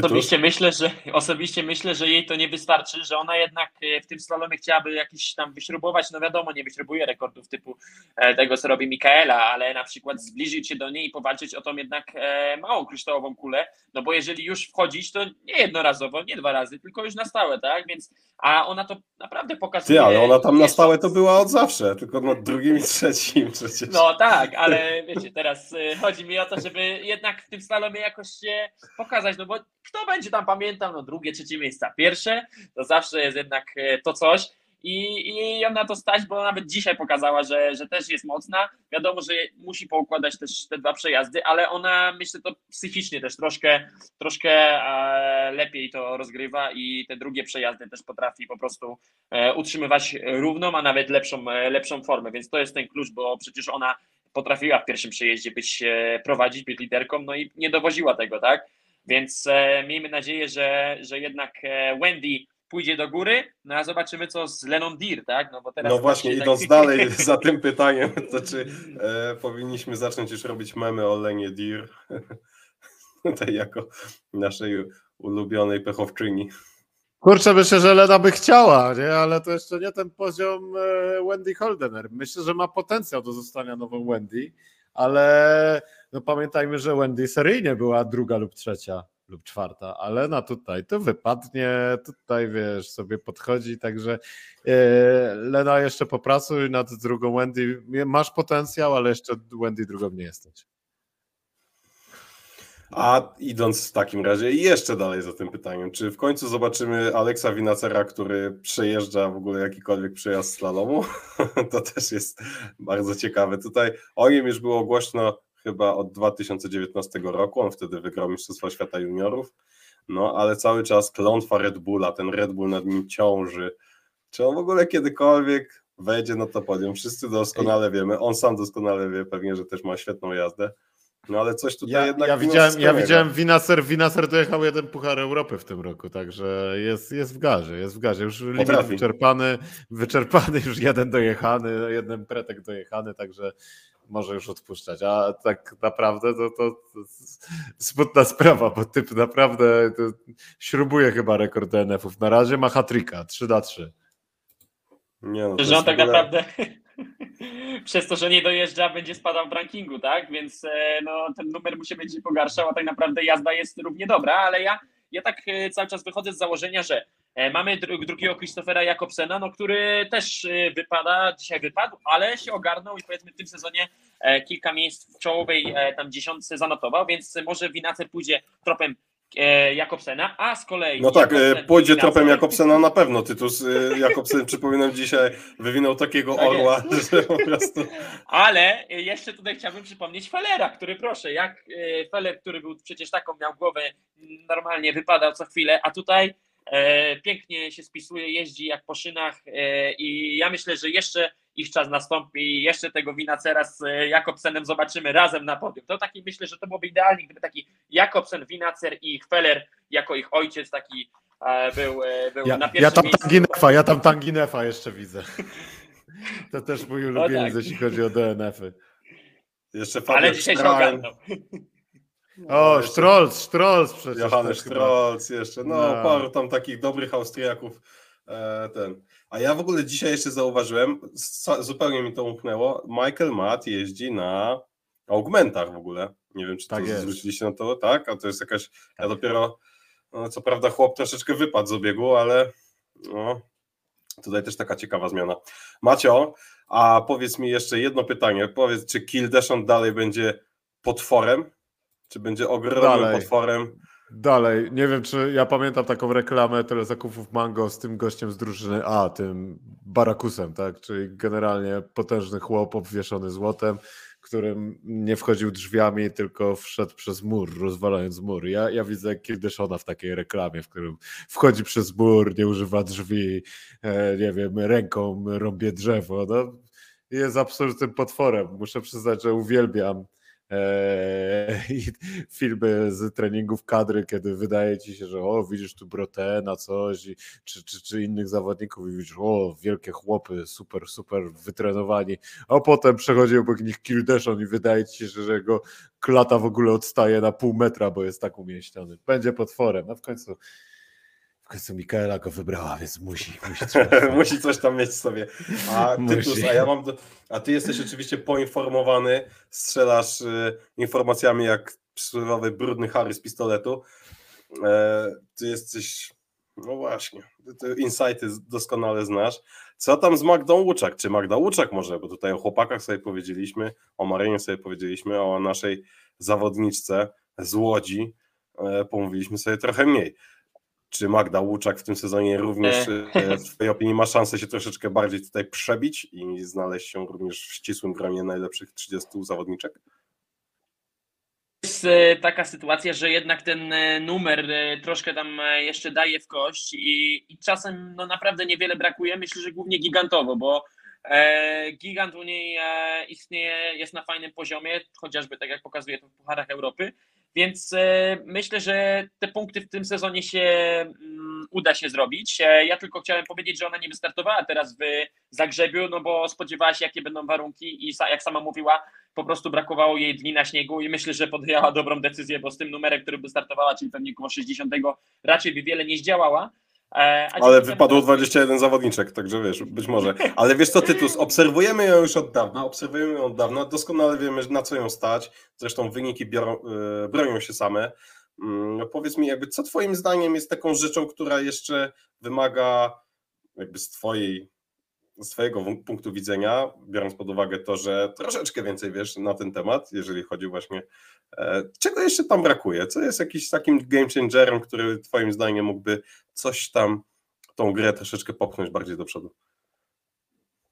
Osobiście myślę, że, osobiście myślę, że jej to nie wystarczy, że ona jednak e, w tym slalomie chciałaby jakiś tam wyśrubować, no wiadomo, nie wyśrubuje rekordów typu e, tego, co robi Mikaela, ale na przykład zbliżyć się do niej i powalczyć o tą jednak e, małą kryształową kulę, no bo jeżeli już wchodzić, to nie jednorazowo, nie dwa razy, tylko już na stałe, tak, więc a ona to naprawdę pokazuje. Ty, ale ona tam na stałe to była od zawsze, tylko na drugim i trzecim przecież. No tak, ale wiecie, teraz chodzi mi o to, żeby jednak w tym slalomie jakoś się pokazać, no bo kto będzie tam pamiętał, no drugie, trzecie miejsca. Pierwsze to zawsze jest jednak e, to coś. I, I ją na to stać, bo nawet dzisiaj pokazała, że, że też jest mocna. Wiadomo, że musi poukładać też te dwa przejazdy, ale ona myślę to psychicznie też troszkę, troszkę e, lepiej to rozgrywa i te drugie przejazdy też potrafi po prostu e, utrzymywać równą, a nawet lepszą, lepszą formę. Więc to jest ten klucz, bo przecież ona potrafiła w pierwszym przejeździe być prowadzić, być liderką, no i nie dowoziła tego, tak? Więc e, miejmy nadzieję, że, że jednak e, Wendy pójdzie do góry, no a zobaczymy co z Lenon Deer, tak? No, bo teraz no właśnie, idąc tak... <laughs> dalej za tym pytaniem, to czy e, powinniśmy zacząć już robić memy o Lenie Deer, <laughs> tutaj jako naszej ulubionej pechowczyni. Kurczę, myślę, że Lena by chciała, nie? ale to jeszcze nie ten poziom e, Wendy Holdener. Myślę, że ma potencjał do zostania nową Wendy, ale no pamiętajmy, że Wendy seryjnie była druga lub trzecia lub czwarta, ale na tutaj to wypadnie, tutaj wiesz, sobie podchodzi, także yy, Lena jeszcze popracuj nad drugą Wendy, masz potencjał, ale jeszcze Wendy drugą nie jesteś. A idąc w takim razie jeszcze dalej za tym pytaniem, czy w końcu zobaczymy Aleksa Winacera, który przejeżdża w ogóle jakikolwiek przejazd slalomu? <laughs> To też jest bardzo ciekawe. Tutaj o nim już było głośno chyba od 2019 roku, on wtedy wygrał Mistrzostwo Świata Juniorów, no ale cały czas klątwa Red Bulla, ten Red Bull nad nim ciąży. Czy on w ogóle kiedykolwiek wejdzie na to podium? Wszyscy doskonale wiemy, on sam doskonale wie pewnie, że też ma świetną jazdę. No ale coś tutaj Ja, jednak. ja widziałem, ja widziałem Winaser, Winaser dojechał jeden Puchar Europy w tym roku, także jest, jest w garze, jest w garze. Już limit wyczerpany, wyczerpany, już jeden dojechany, jeden pretek dojechany, także może już odpuszczać. A tak naprawdę to, to, to smutna sprawa, bo typ naprawdę to śrubuje chyba rekord DNF-ów. Na razie ma hatrika, 3 na 3. Nie, no, to że jest on tak naprawdę <laughs> przez to, że nie dojeżdża, będzie spadał w rankingu, tak? Więc e, no, ten numer mu się będzie pogarszał, a tak naprawdę jazda jest równie dobra, ale ja, ja tak e, cały czas wychodzę z założenia, że e, mamy dru- drugiego Christophera Jakobsena, no, który też wypada, dzisiaj wypadł, ale się ogarnął i powiedzmy w tym sezonie kilka miejsc w czołowej tam dziesiątce zanotował, więc może Winacer pójdzie tropem Jakobsena, a z kolei No tak, e, Jakobsen pójdzie tropem Jakobsena na pewno. Tytus e, Jakobsen, <laughs> przypominam, dzisiaj wywinął takiego Tak orła, <laughs> że po prostu... Ale jeszcze tutaj chciałbym przypomnieć Fellera, który proszę, jak e, Feller, który był przecież taką miał głowę, normalnie wypadał co chwilę, a tutaj e, pięknie się spisuje, jeździ jak po szynach e, i ja myślę, że jeszcze ich czas nastąpi i jeszcze tego Winacera z e, Jakobsenem zobaczymy razem na podium. To taki myślę, że to byłoby idealnie, gdyby taki Jakobsen, Winacer i Feller jako ich ojciec taki e, był, e, był Ja, na ja pierwszym tam miejscu. Tanginefa, ja tam Tanginefa jeszcze widzę. <laughs> To też mój No ulubieniec, tak. jeśli chodzi o DNF-y. Jeszcze Ale dzisiaj się Strahl, ogarnął. <laughs> O, jeszcze Strolls, Strolls przecież. Johannes. Strolz jeszcze, no, No. paru tam takich dobrych Austriaków. E, ten. A ja w ogóle dzisiaj jeszcze zauważyłem, zupełnie mi to umknęło, Michael Matt jeździ na augmentach w ogóle. Nie wiem, czy Tak to jest. zwróciliście na to, tak? A to jest jakaś, ja dopiero, no, co prawda chłop troszeczkę wypadł z obiegu, ale no, tutaj też taka ciekawa zmiana. Macio, a powiedz mi jeszcze jedno pytanie, powiedz, czy Kildeszon dalej będzie potworem? Czy będzie ogromnym Dalej. potworem? Dalej, nie wiem czy ja pamiętam taką reklamę telezakupów Mango z tym gościem z drużyny A, tym Barakusem, tak? Czyli generalnie potężny chłop obwieszony złotem, którym nie wchodził drzwiami, tylko wszedł przez mur, rozwalając mur. Ja, ja widzę Kildeszona w takiej reklamie, w którym wchodzi przez mur, nie używa drzwi, e, nie wiem, ręką rąbie drzewo. No, jest absolutnym potworem. Muszę przyznać, że uwielbiam <laughs> i filmy z treningów kadry, kiedy wydaje ci się, że o, widzisz tu Brotena, coś, i, czy, czy, czy innych zawodników i widzisz, o, wielkie chłopy, super, super wytrenowani, a potem przechodzi obok nich Kildeszon i wydaje ci się, że jego klata w ogóle odstaje na pół metra, bo jest tak umieściony. Będzie potworem, no w końcu w końcu Mikaela go wybrała, więc musi, musi <laughs> Musi coś tam mieć sobie. A. Tytus, a ja mam. Do, a ty jesteś oczywiście poinformowany, strzelasz y, informacjami jak przysłowiowy brudny Harry z pistoletu. E, ty jesteś. No właśnie, ty, ty insighty doskonale znasz. Co tam z Magdą Łuczak? Czy Magda Łuczak może? Bo tutaj o chłopakach sobie powiedzieliśmy, o Marynie sobie powiedzieliśmy, o naszej zawodniczce z Łodzi e, pomówiliśmy sobie trochę mniej. Czy Magda Łuczak w tym sezonie również e, w Twojej opinii ma szansę się troszeczkę bardziej tutaj przebić i znaleźć się również w ścisłym gronie najlepszych 30 zawodniczek? jest e, taka sytuacja, że jednak ten e, numer troszkę tam jeszcze daje w kość i, i czasem no naprawdę niewiele brakuje. Myślę, że głównie gigantowo, bo gigant u niej istnieje, jest na fajnym poziomie, chociażby tak jak pokazuje to w Pucharach Europy, więc e, myślę, że te punkty w tym sezonie się mm, uda się zrobić. E, ja tylko chciałem powiedzieć, że ona nie wystartowała teraz w Zagrzebiu, no bo spodziewała się jakie będą warunki i jak sama mówiła, po prostu brakowało jej dni na śniegu i myślę, że podjęła <laughs> dobrą decyzję, bo z tym numerem, który by startowała, czyli pewnie około 60, raczej by wiele nie zdziałała. E, Ale wypadło temu- 21 zawodniczek, także wiesz, być może. Ale wiesz co, Tytus, obserwujemy ją już od dawna, obserwujemy ją od dawna, doskonale wiemy, na co ją stać, zresztą wyniki biorą, e, bronią się same. Mm, powiedz mi, jakby co twoim zdaniem jest taką rzeczą, która jeszcze wymaga jakby z twojej z Twojego punktu widzenia, biorąc pod uwagę to, że troszeczkę więcej wiesz na ten temat, jeżeli chodzi właśnie, e, czego jeszcze tam brakuje? Co jest jakiś takim game changerem, który Twoim zdaniem mógłby coś tam, tą grę troszeczkę popchnąć bardziej do przodu?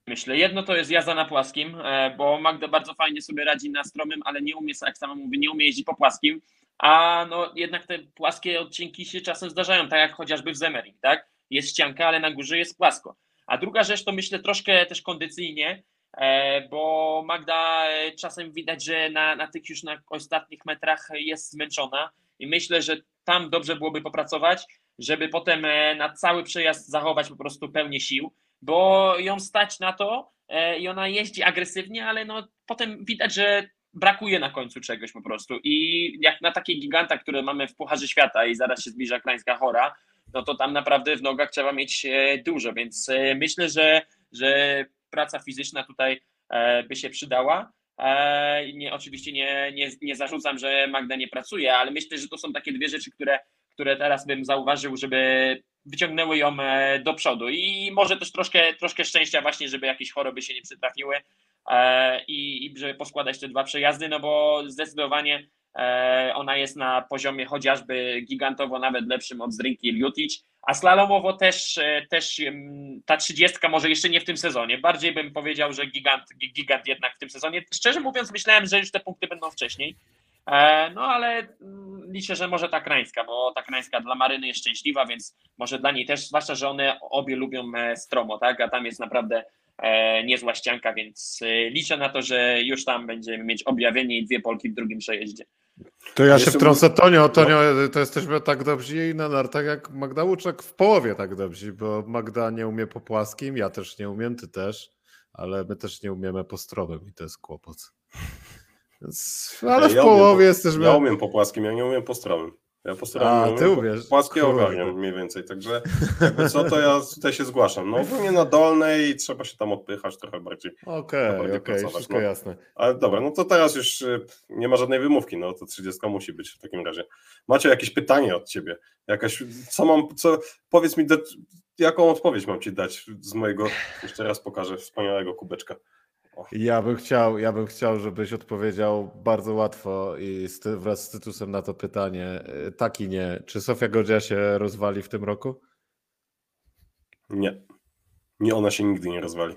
Myślę, jedno to jest jazda na płaskim, e, bo Magda bardzo fajnie sobie radzi na stromym, ale nie umie, jak sama mówi, nie umie jeździć po płaskim, a no jednak te płaskie odcinki się czasem zdarzają, tak jak chociażby w Zemering, tak? Jest ścianka, ale na górze jest płasko. A druga rzecz to myślę troszkę też kondycyjnie, e, bo Magda e, czasem widać, że na, na tych już na ostatnich metrach jest zmęczona i myślę, że tam dobrze byłoby popracować, żeby potem e, na cały przejazd zachować po prostu pełnię sił, bo ją stać na to i ona jeździ agresywnie, ale no potem widać, że brakuje na końcu czegoś po prostu. I jak na takie giganta, które mamy w Pucharze Świata i zaraz się zbliża Klańska Chora, no to tam naprawdę w nogach trzeba mieć e, dużo, więc e, myślę, że, że praca fizyczna tutaj e, by się przydała. Nie, oczywiście nie, nie, nie zarzucam, że Magda nie pracuje, ale myślę, że to są takie dwie rzeczy, które, które teraz bym zauważył, żeby wyciągnęły ją do przodu. I może też troszkę, troszkę szczęścia właśnie, żeby jakieś choroby się nie przytrafiły i, i żeby poskładać te dwa przejazdy, no bo zdecydowanie ona jest na poziomie chociażby gigantowo nawet lepszym od Zdrinki Ljutic, a slalomowo też, e, też ta trzydziestka może jeszcze nie w tym sezonie. Bardziej bym powiedział, że gigant, gi- gigant jednak w tym sezonie. Szczerze mówiąc myślałem, że już te punkty będą wcześniej. E, No ale mm, liczę, że może ta krańska, bo ta krańska dla Maryny jest szczęśliwa, więc może dla niej też, zwłaszcza, że one obie lubią e, stromo, tak? A tam jest naprawdę e, niezła ścianka, więc e, liczę na to, że już tam będziemy mieć objawienie i dwie Polki w drugim przejeździe. To ja się wtrącę, Tonio, Tonio, to jesteśmy tak dobrzy i na nartach jak Magda Łuczek w połowie tak dobrzy, bo Magda nie umie po płaskim, ja też nie umiem, ty też, ale my też nie umiemy po stromym i to jest kłopot. Więc, ale w Ja umiem połowie po- jesteśmy... Ja umiem po płaskim, ja nie umiem po stromym. Ja po stromym A, nie ty umiesz. Płaskie ogarniam mniej więcej, także jakby co, to ja tutaj się zgłaszam. No ogólnie na dolnej trzeba się tam odpychać trochę bardziej. Okej, to okej, pracować, wszystko no. jasne. Ale dobra, no to teraz już y, nie ma żadnej wymówki, no to 30 musi być w takim razie. Macie jakieś pytanie od ciebie? Jakaś, co mam, co, powiedz mi, jaką odpowiedź mam ci dać z mojego, jeszcze raz pokażę, wspaniałego kubeczka. Ja bym chciał, ja bym chciał, żebyś odpowiedział bardzo łatwo i z, ty- wraz z Tytusem na to pytanie. Y, Tak i nie. Czy Sofia Godzia się rozwali w tym roku? Nie. Nie, ona się nigdy nie rozwali.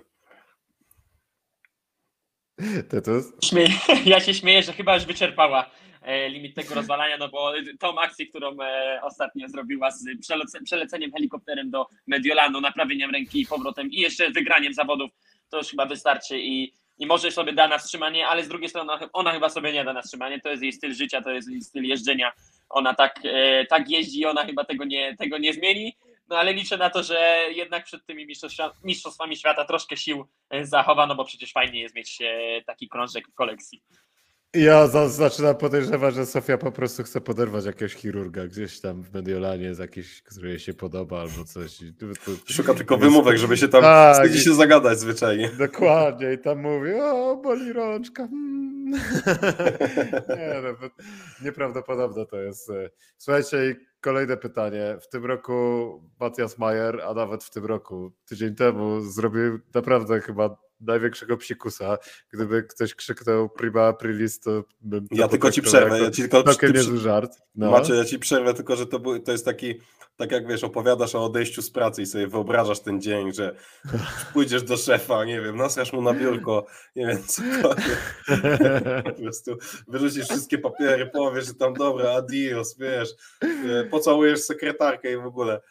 <laughs> Tytus? Śmieję, <laughs> ja się śmieję, że chyba już wyczerpała e, limit tego rozwalania, no bo tą akcję, którą e, ostatnio zrobiła z przelece, przeleceniem helikopterem do Mediolanu, naprawieniem ręki i powrotem i jeszcze wygraniem zawodów, to już chyba wystarczy i, i może sobie da na wstrzymanie, ale z drugiej strony ona, chyba sobie nie da na wstrzymanie, to jest jej styl życia, to jest jej styl jeżdżenia, ona tak, e, tak jeździ i ona chyba tego nie, tego nie zmieni, no ale liczę na to, że jednak przed tymi mistrzostwa- mistrzostwami świata troszkę sił e, zachowa, no bo przecież fajnie jest mieć e, taki krążek w kolekcji. Ja za, zaczynam podejrzewać, że Sofia po prostu chce poderwać jakiegoś chirurga gdzieś tam w Mediolanie, z jakiś, który jej się podoba albo coś. Szuka tylko wymówek, żeby się tam, Tak, wstydzi się zagadać zwyczajnie. Dokładnie, i tam mówi, o, boli rączka. hmm. <laughs> Nie, no, nieprawdopodobne to jest. e. Słuchajcie, kolejne pytanie. W tym roku Matthias Mayer, a nawet w tym roku, tydzień temu, zrobił naprawdę chyba największego psikusa. Gdyby ktoś krzyknął prima aprilis, to bym Ja to tylko ci przerwę, jako ja ci tylko Całkiem niezły żart. No. Macie, ja ci przerwę, tylko że to, był, to jest taki, tak jak wiesz, opowiadasz o odejściu z pracy i sobie wyobrażasz ten dzień, że <laughs> pójdziesz do szefa, nie wiem, nasrasz mu na biurko, nie wiem, cokolwiek. Po <laughs> prostu wyrzucisz wszystkie papiery, powiesz, że tam dobra, adios, wiesz, e, pocałujesz sekretarkę i w ogóle.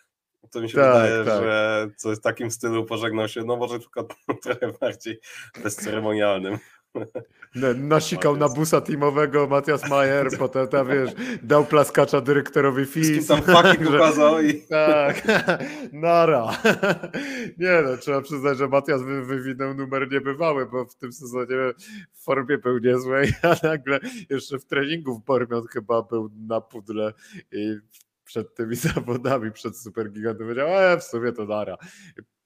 To mi się Tak, wydaje, tak. że coś w takim stylu pożegnał się, no może tylko <laughs> trochę bardziej bezceremonialnym. Nasikał na busa teamowego Matthias Mayer, <laughs> potem tam wiesz, dał plaskacza dyrektorowi FIS. tam <laughs> że- pokazał i Tak, nara. Nie no, trzeba przyznać, że Matias wy, wywinął numer niebywały, bo w tym sezonie w formie był niezłej, a nagle jeszcze w treningu w Bormion chyba był na pudle i przed tymi <laughs> zawodami, przed Supergigantem powiedział, e, w sumie to nara.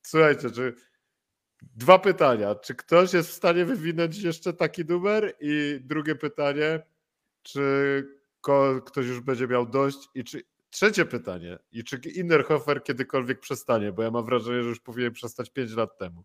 Słuchajcie, czy dwa pytania. Czy ktoś jest w stanie wywinąć jeszcze taki numer? I drugie pytanie, czy ktoś już będzie miał dość i czy trzecie pytanie, i czy Innerhofer kiedykolwiek przestanie, bo ja mam wrażenie, że już powinien przestać 5 lat temu.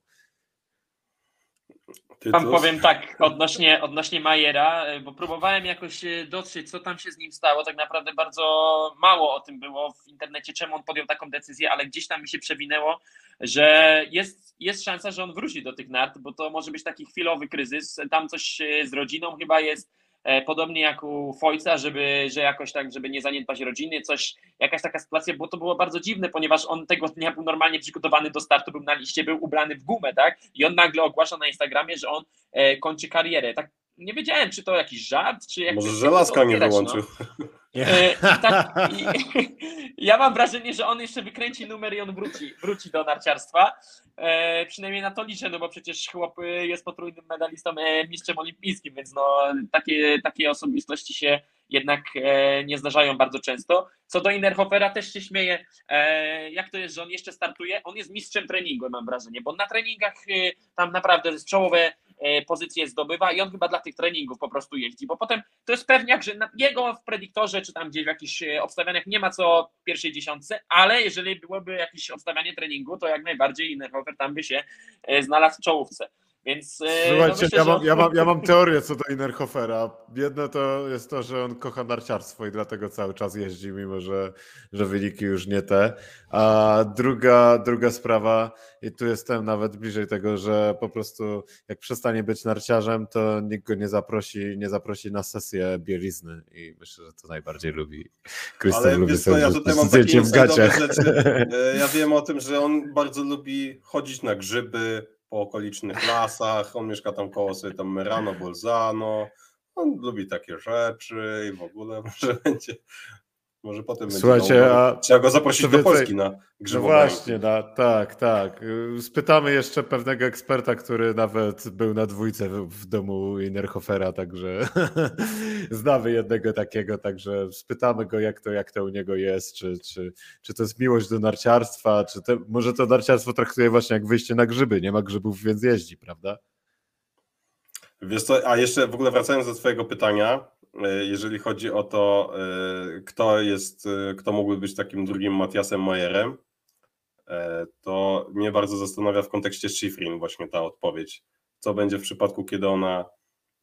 Wam Tytus? powiem tak, odnośnie, odnośnie Majera, y, bo próbowałem jakoś y, dotrzeć, co tam się z nim stało. Tak naprawdę bardzo mało o tym było w internecie, czemu on podjął taką decyzję, ale gdzieś tam mi się przewinęło, że jest, jest szansa, że on wróci do tych nart, bo to może być taki chwilowy kryzys. Tam coś y, z rodziną chyba jest. E, Podobnie jak u Fojca, żeby, że jakoś tak, żeby nie zaniedbać rodziny, coś, jakaś taka sytuacja, bo to było bardzo dziwne, ponieważ on tego dnia był normalnie przygotowany do startu, był na liście, był ubrany w gumę, tak? I on nagle ogłasza na Instagramie, że on e, kończy karierę. Tak nie wiedziałem, czy to jakiś żart, czy jak Może żelazka nie wyłączył. E, <laughs> i tak, <laughs> ja mam wrażenie, że on jeszcze wykręci numer i on wróci, wróci do narciarstwa. E, przynajmniej na to liczę, no bo przecież chłop e, jest potrójnym medalistą, e, mistrzem olimpijskim, więc no takie, takie osobistości się jednak e, nie zdarzają bardzo często. Co do Innerhofera też się śmieję, e, jak to jest, że on jeszcze startuje? On jest mistrzem treningu, mam wrażenie, bo na treningach e, tam naprawdę czołowe e, pozycje zdobywa i on chyba dla tych treningów po prostu jeździ, bo potem to jest pewniak, że jego w predyktorze czy tam gdzieś w jakichś e, obstawianiach nie ma co pierwszej dziesiątce, ale jeżeli byłoby jakieś obstawianie treningu, to jak najbardziej Innerhofer tam by się e, znalazł w czołówce. Więc e, no Słuchajcie, myślę, ja, mam, on- ja, mam, ja mam teorię co do Innerhofera. Jedno to jest to, że on kocha narciarstwo i dlatego cały czas jeździ, mimo że, że wyniki już nie te. A druga, druga sprawa, i tu jestem nawet bliżej tego, że po prostu jak przestanie być narciarzem, to nikt go nie zaprosi, nie zaprosi na sesję bielizny i myślę, że to najbardziej lubi. Krzysztof Ale lubi sobie ja tutaj mam takie zdjęcie w gaciach. rzeczy. <laughs> E, Ja wiem o tym, że on bardzo lubi chodzić na grzyby po okolicznych lasach. On mieszka tam koło sobie tam Merano, Bolzano. On lubi takie rzeczy i w ogóle może będzie. Może potem będzie. Słuchajcie, miał- a Trzeba go zaprosić do Polski na No grzybowanie. właśnie, no, tak, tak. Spytamy jeszcze pewnego eksperta, który nawet był na dwójce w, domu Innerhofera, także <laughs> znamy jednego takiego, także spytamy go, jak to, jak to u niego jest, czy, czy, czy to jest miłość do narciarstwa, czy to, może to narciarstwo traktuje właśnie jak wyjście na grzyby, nie ma grzybów, więc jeździ, prawda? Wiesz co, a jeszcze w ogóle wracając do Twojego pytania, jeżeli chodzi o to, e, kto jest, e, kto mógłby być takim drugim Matiasem Majerem, e, to mnie bardzo zastanawia w kontekście Schifrin właśnie ta odpowiedź. Co będzie w przypadku, kiedy ona,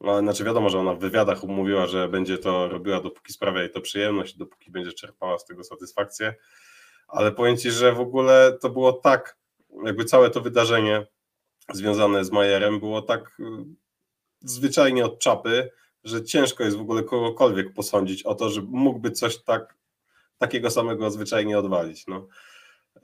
no, znaczy wiadomo, że ona w wywiadach mówiła, że będzie to robiła, dopóki sprawia jej to przyjemność, dopóki będzie czerpała z tego satysfakcję, ale powiem Ci, że w ogóle to było tak, jakby całe to wydarzenie związane z Majerem było tak zwyczajnie od czapy, że ciężko jest w ogóle kogokolwiek posądzić o to, że mógłby coś tak, takiego samego zwyczajnie odwalić. No.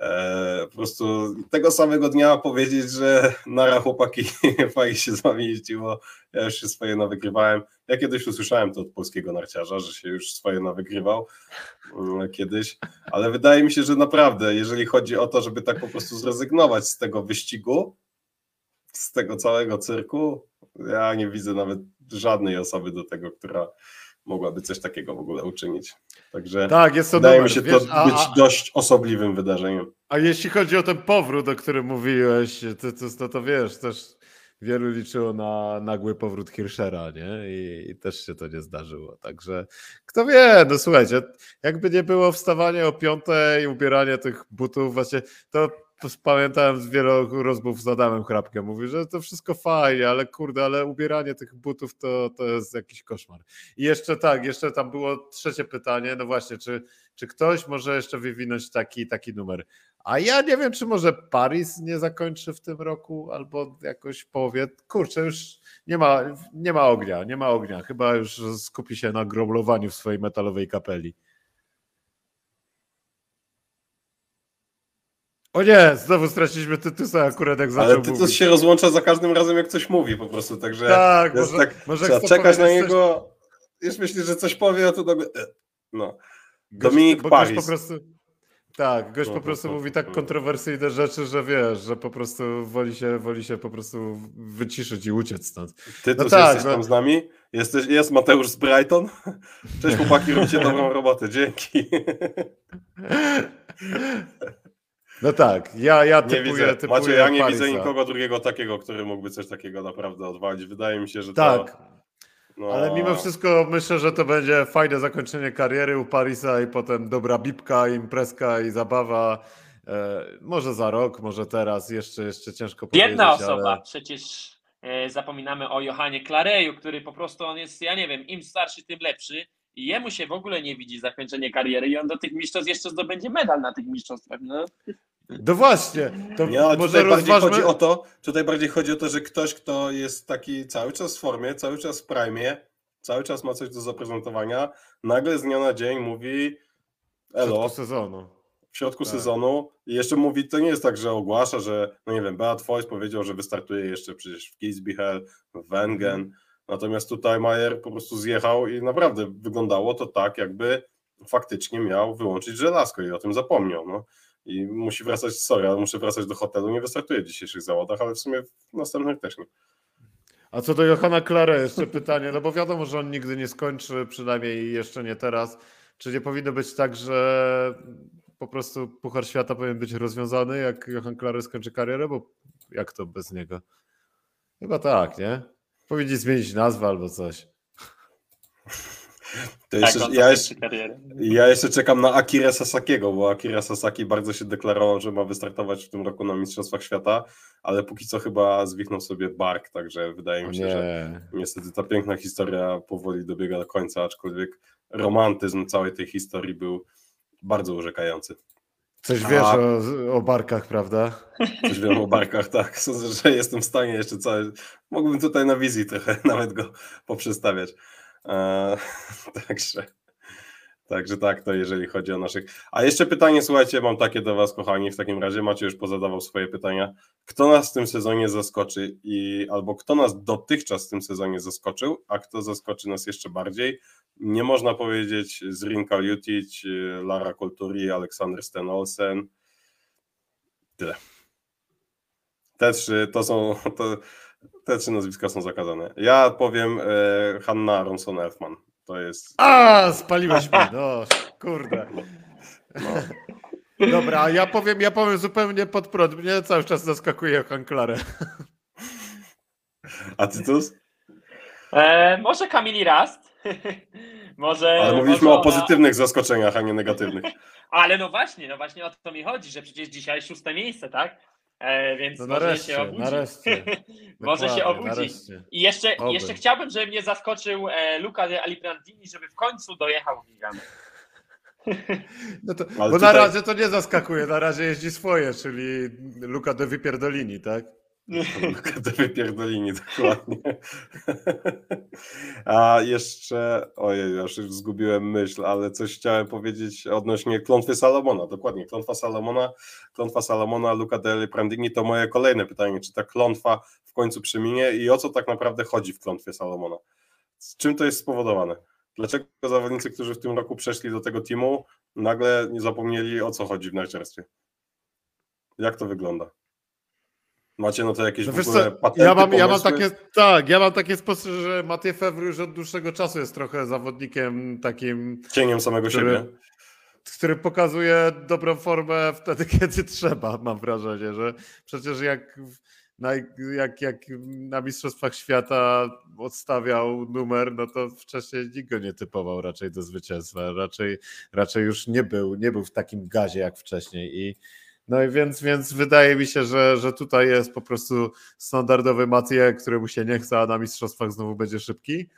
E, po prostu tego samego dnia powiedzieć, że nara chłopaki, <laughs> fajnie się z wami jeździło, ja już się swoje nawygrywałem. Ja kiedyś usłyszałem to od polskiego narciarza, że się już swoje nawygrywał mm, kiedyś, ale wydaje mi się, że naprawdę, jeżeli chodzi o to, żeby tak po prostu zrezygnować z tego wyścigu, z tego całego cyrku, ja nie widzę nawet żadnej osoby do tego, która mogłaby coś takiego w ogóle uczynić. Także Tak, jest to wydaje numer, mi się wiesz, to a, być a, dość osobliwym wydarzeniem. A jeśli chodzi o ten powrót, o którym mówiłeś, to, to, to, to wiesz, też wielu liczyło na nagły powrót Hirschera, nie? I, I też się to nie zdarzyło. Także kto wie, no słuchajcie, jakby nie było wstawanie o piątej, ubieranie tych butów, właśnie to pamiętałem z wielu rozmów z Adamem Chrapkiem, mówi, że to wszystko fajnie, ale kurde, ale ubieranie tych butów to, to jest jakiś koszmar. I jeszcze tak, jeszcze tam było trzecie pytanie, no właśnie, czy, czy ktoś może jeszcze wywinąć taki, taki numer? A ja nie wiem, czy może Paris nie zakończy w tym roku, albo jakoś w połowie. Kurczę, już nie ma, nie ma ognia, nie ma ognia. Chyba już skupi się na groblowaniu w swojej metalowej kapeli. O nie, znowu straciliśmy Tytusa akurat jak zaczął Ale Tytus mówić. się rozłącza za każdym razem, jak coś mówi po prostu, także Tak, może, tak, może trzeba czekać na powiedzieć coś- niego, już myślisz, że coś powie, a to nagle... e, No. Gość- Dominik bo gość po prostu. Tak, gość po Mhm, prostu mhm, mówi tak mhm. kontrowersyjne rzeczy, że wiesz, że po prostu woli się, woli się po prostu wyciszyć i uciec stąd. Tytus, tak, jesteś no. tam z nami? Jesteś, jest Mateusz z Brighton? Cześć chłopaki, robicie <laughs> dobrą robotę, dzięki. <laughs> No tak, ja, ja Nie typuję, widzę, typuję Macie, ja nie Parisa. widzę nikogo drugiego takiego, który mógłby coś takiego naprawdę odwalić. Wydaje mi się, że Tak, to... No, ale mimo wszystko myślę, że to będzie fajne zakończenie kariery u Parisa i potem dobra bibka, imprezka i zabawa. E, może za rok, może teraz, jeszcze, jeszcze ciężko powiedzieć. Jedna osoba, Ale... przecież e, zapominamy o Johanie Klareju, który po prostu on jest, ja nie wiem, im starszy, tym lepszy i jemu się w ogóle nie widzi zakończenie kariery i on do tych mistrzostw jeszcze zdobędzie medal na tych mistrzostwach. No. No właśnie, to ale może tutaj bardziej rozważmy... chodzi o to, tutaj bardziej chodzi o to, że ktoś, kto jest taki cały czas w formie, cały czas w prime, cały czas ma coś do zaprezentowania, nagle z dnia na dzień mówi w elo, środku sezonu. w środku Tak. sezonu i jeszcze mówi, to nie jest tak, że ogłasza, że, no nie wiem, Beat Voice powiedział, że wystartuje jeszcze przecież w Kitzbühel, w Wengen, natomiast tutaj Majer po prostu zjechał i naprawdę wyglądało to tak, jakby faktycznie miał wyłączyć żelazko i o tym zapomniał, no. I musi wracać, sorry, ale muszę wracać do hotelu, nie wystartuje w dzisiejszych zawodach, ale w sumie w następnych też nie. A co do Johana Klare, jeszcze pytanie, no bo wiadomo, że on nigdy nie skończy, przynajmniej jeszcze nie teraz. Czy nie powinno być tak, że po prostu Puchar Świata powinien być rozwiązany, jak Johan Klare skończy karierę? Bo jak to bez niego? Chyba tak, nie? Powinni zmienić nazwę albo coś. To Tak, jeszcze, ja, jeszcze, ja jeszcze czekam na Akira Sasakiego, bo Akira Sasaki bardzo się deklarował, że ma wystartować w tym roku na Mistrzostwach Świata, ale póki co chyba zwichnął sobie bark, także wydaje mi się, że nie. niestety ta piękna historia powoli dobiega do końca, aczkolwiek romantyzm całej tej historii był bardzo urzekający. Coś A- wiesz o, o barkach, prawda? Coś wiem o barkach, tak. <laughs> Sądzę, że jestem w stanie jeszcze cały. Mógłbym tutaj na wizji trochę <laughs> nawet go poprzestawiać. Eee, <laughs> także, także tak, to jeżeli chodzi o naszych. A jeszcze pytanie, słuchajcie, mam takie do Was, kochani. W takim razie Macie już pozadawał swoje pytania. Kto nas w tym sezonie zaskoczy i albo kto nas dotychczas w tym sezonie zaskoczył, a kto zaskoczy nas jeszcze bardziej? Nie można powiedzieć z Rinka Jutic, Lara Kulturi, Aleksander Sten Olsen. Tyle. Te trzy to są. To, te trzy nazwiska są zakazane. Ja powiem e, Hanna Ronson Elfman. To jest. A, spaliłeś mnie, no kurde. No, <laughs> Dobra, a ja powiem, ja powiem zupełnie pod prąd. Mnie cały czas zaskakuje Johan Klare. a Tytus? E, może Kamili Rast. <laughs> może, Ale może mówiliśmy o ona- pozytywnych zaskoczeniach, a nie negatywnych. <laughs> Ale no właśnie, no właśnie o to mi chodzi, że przecież dzisiaj szóste miejsce, tak? E, więc No może się obudzi. nareszcie. <laughs> może się obudzi. nareszcie. I jeszcze, Oby. jeszcze chciałbym, żeby mnie zaskoczył e, Luca de Alibrandini, żeby w końcu dojechał Wigan. <laughs> No to, Ale bo tutaj- na razie to nie zaskakuje, na razie jeździ swoje, czyli Luka de Wypierdolini, tak? Do <laughs> wypierdolini, dokładnie. <laughs> A jeszcze, ojej, już zgubiłem myśl, ale coś chciałem powiedzieć odnośnie klątwy Salomona. Dokładnie, klątwa Salomona, klątwa Salomona, Luca Deli Prandini to moje kolejne pytanie, czy ta klątwa w końcu przeminie i o co tak naprawdę chodzi w klątwie Salomona? Z czym to jest spowodowane? Dlaczego zawodnicy, którzy w tym roku przeszli do tego teamu, nagle nie zapomnieli o co chodzi w narciarstwie? Jak to wygląda? Macie no to jakieś No w ogóle patenty, ja mam, ja mam takie, tak, ja mam takie spostrzeżenie, że Mathieu Fevre już od dłuższego czasu jest trochę zawodnikiem takim, cieniem samego który, siebie. który pokazuje dobrą formę wtedy, <laughs> kiedy trzeba, mam wrażenie, że przecież jak, na, jak, jak na Mistrzostwach Świata odstawiał numer, no to wcześniej nikt go nie typował raczej do zwycięstwa, raczej, raczej już nie był, nie był w takim gazie jak wcześniej i no i więc, więc wydaje mi się, że, że tutaj jest po prostu standardowy Mathieu, któremu się nie chce, a na mistrzostwach znowu będzie szybki.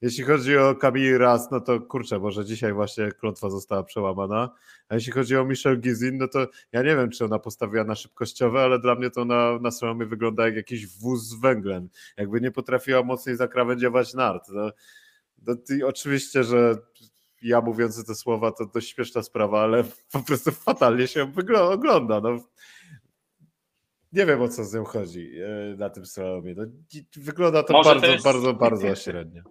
Jeśli chodzi o Camille Ras, no to kurczę, może dzisiaj właśnie klątwa została przełamana. A jeśli chodzi o Michelle Gizin, no to ja nie wiem, czy ona postawiła na szybkościowe, ale dla mnie to na, na slalomie wygląda jak jakiś wóz z węglem. Jakby nie potrafiła mocniej zakrawędziować nart. No, no, oczywiście, że ja mówiący te słowa to dość śmieszna sprawa, ale <laughs> po prostu fatalnie się ogląda. No. Nie wiem o co z nią chodzi e, na tym slalomie. No, wygląda to Może to bardzo, jest- bardzo, bardzo <laughs> średnio.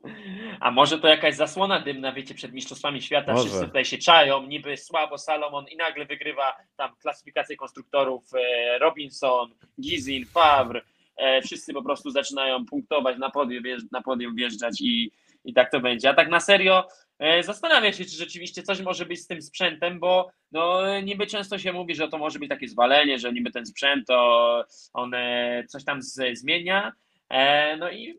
A może to jakaś zasłona dymna, wiecie, przed Mistrzostwami Świata, Może. wszyscy tutaj się czają, niby słabo Salomon i nagle wygrywa tam klasyfikację konstruktorów e, Robinson, Gizin, Favre, e, wszyscy po prostu zaczynają punktować na podium, na podium wjeżdżać i, i tak to będzie. A tak na serio zastanawiam się, czy rzeczywiście coś może być z tym sprzętem, bo no, niby często się mówi, że to może być takie zwalenie, że niby ten sprzęt to on e, coś tam z, zmienia, E, No i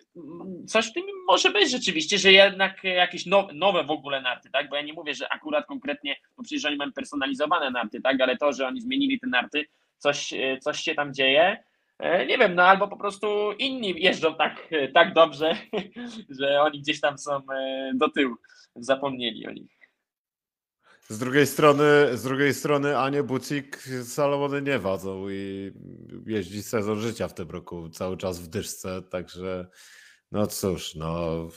coś w tym może być rzeczywiście, że jednak jakieś now- nowe w ogóle narty, tak? Bo ja nie mówię, że akurat konkretnie, bo przecież oni mają personalizowane narty, tak? Ale to, że oni zmienili te narty, coś, e, coś się tam dzieje. E, nie wiem, no albo po prostu inni jeżdżą tak, tak dobrze, <laughs> że oni gdzieś tam są e, do tyłu, zapomnieli o nich. Z drugiej strony, z drugiej strony Anie Bucik Salomony nie wadzą i jeździ sezon życia w tym roku cały czas w dyszce, także no cóż, no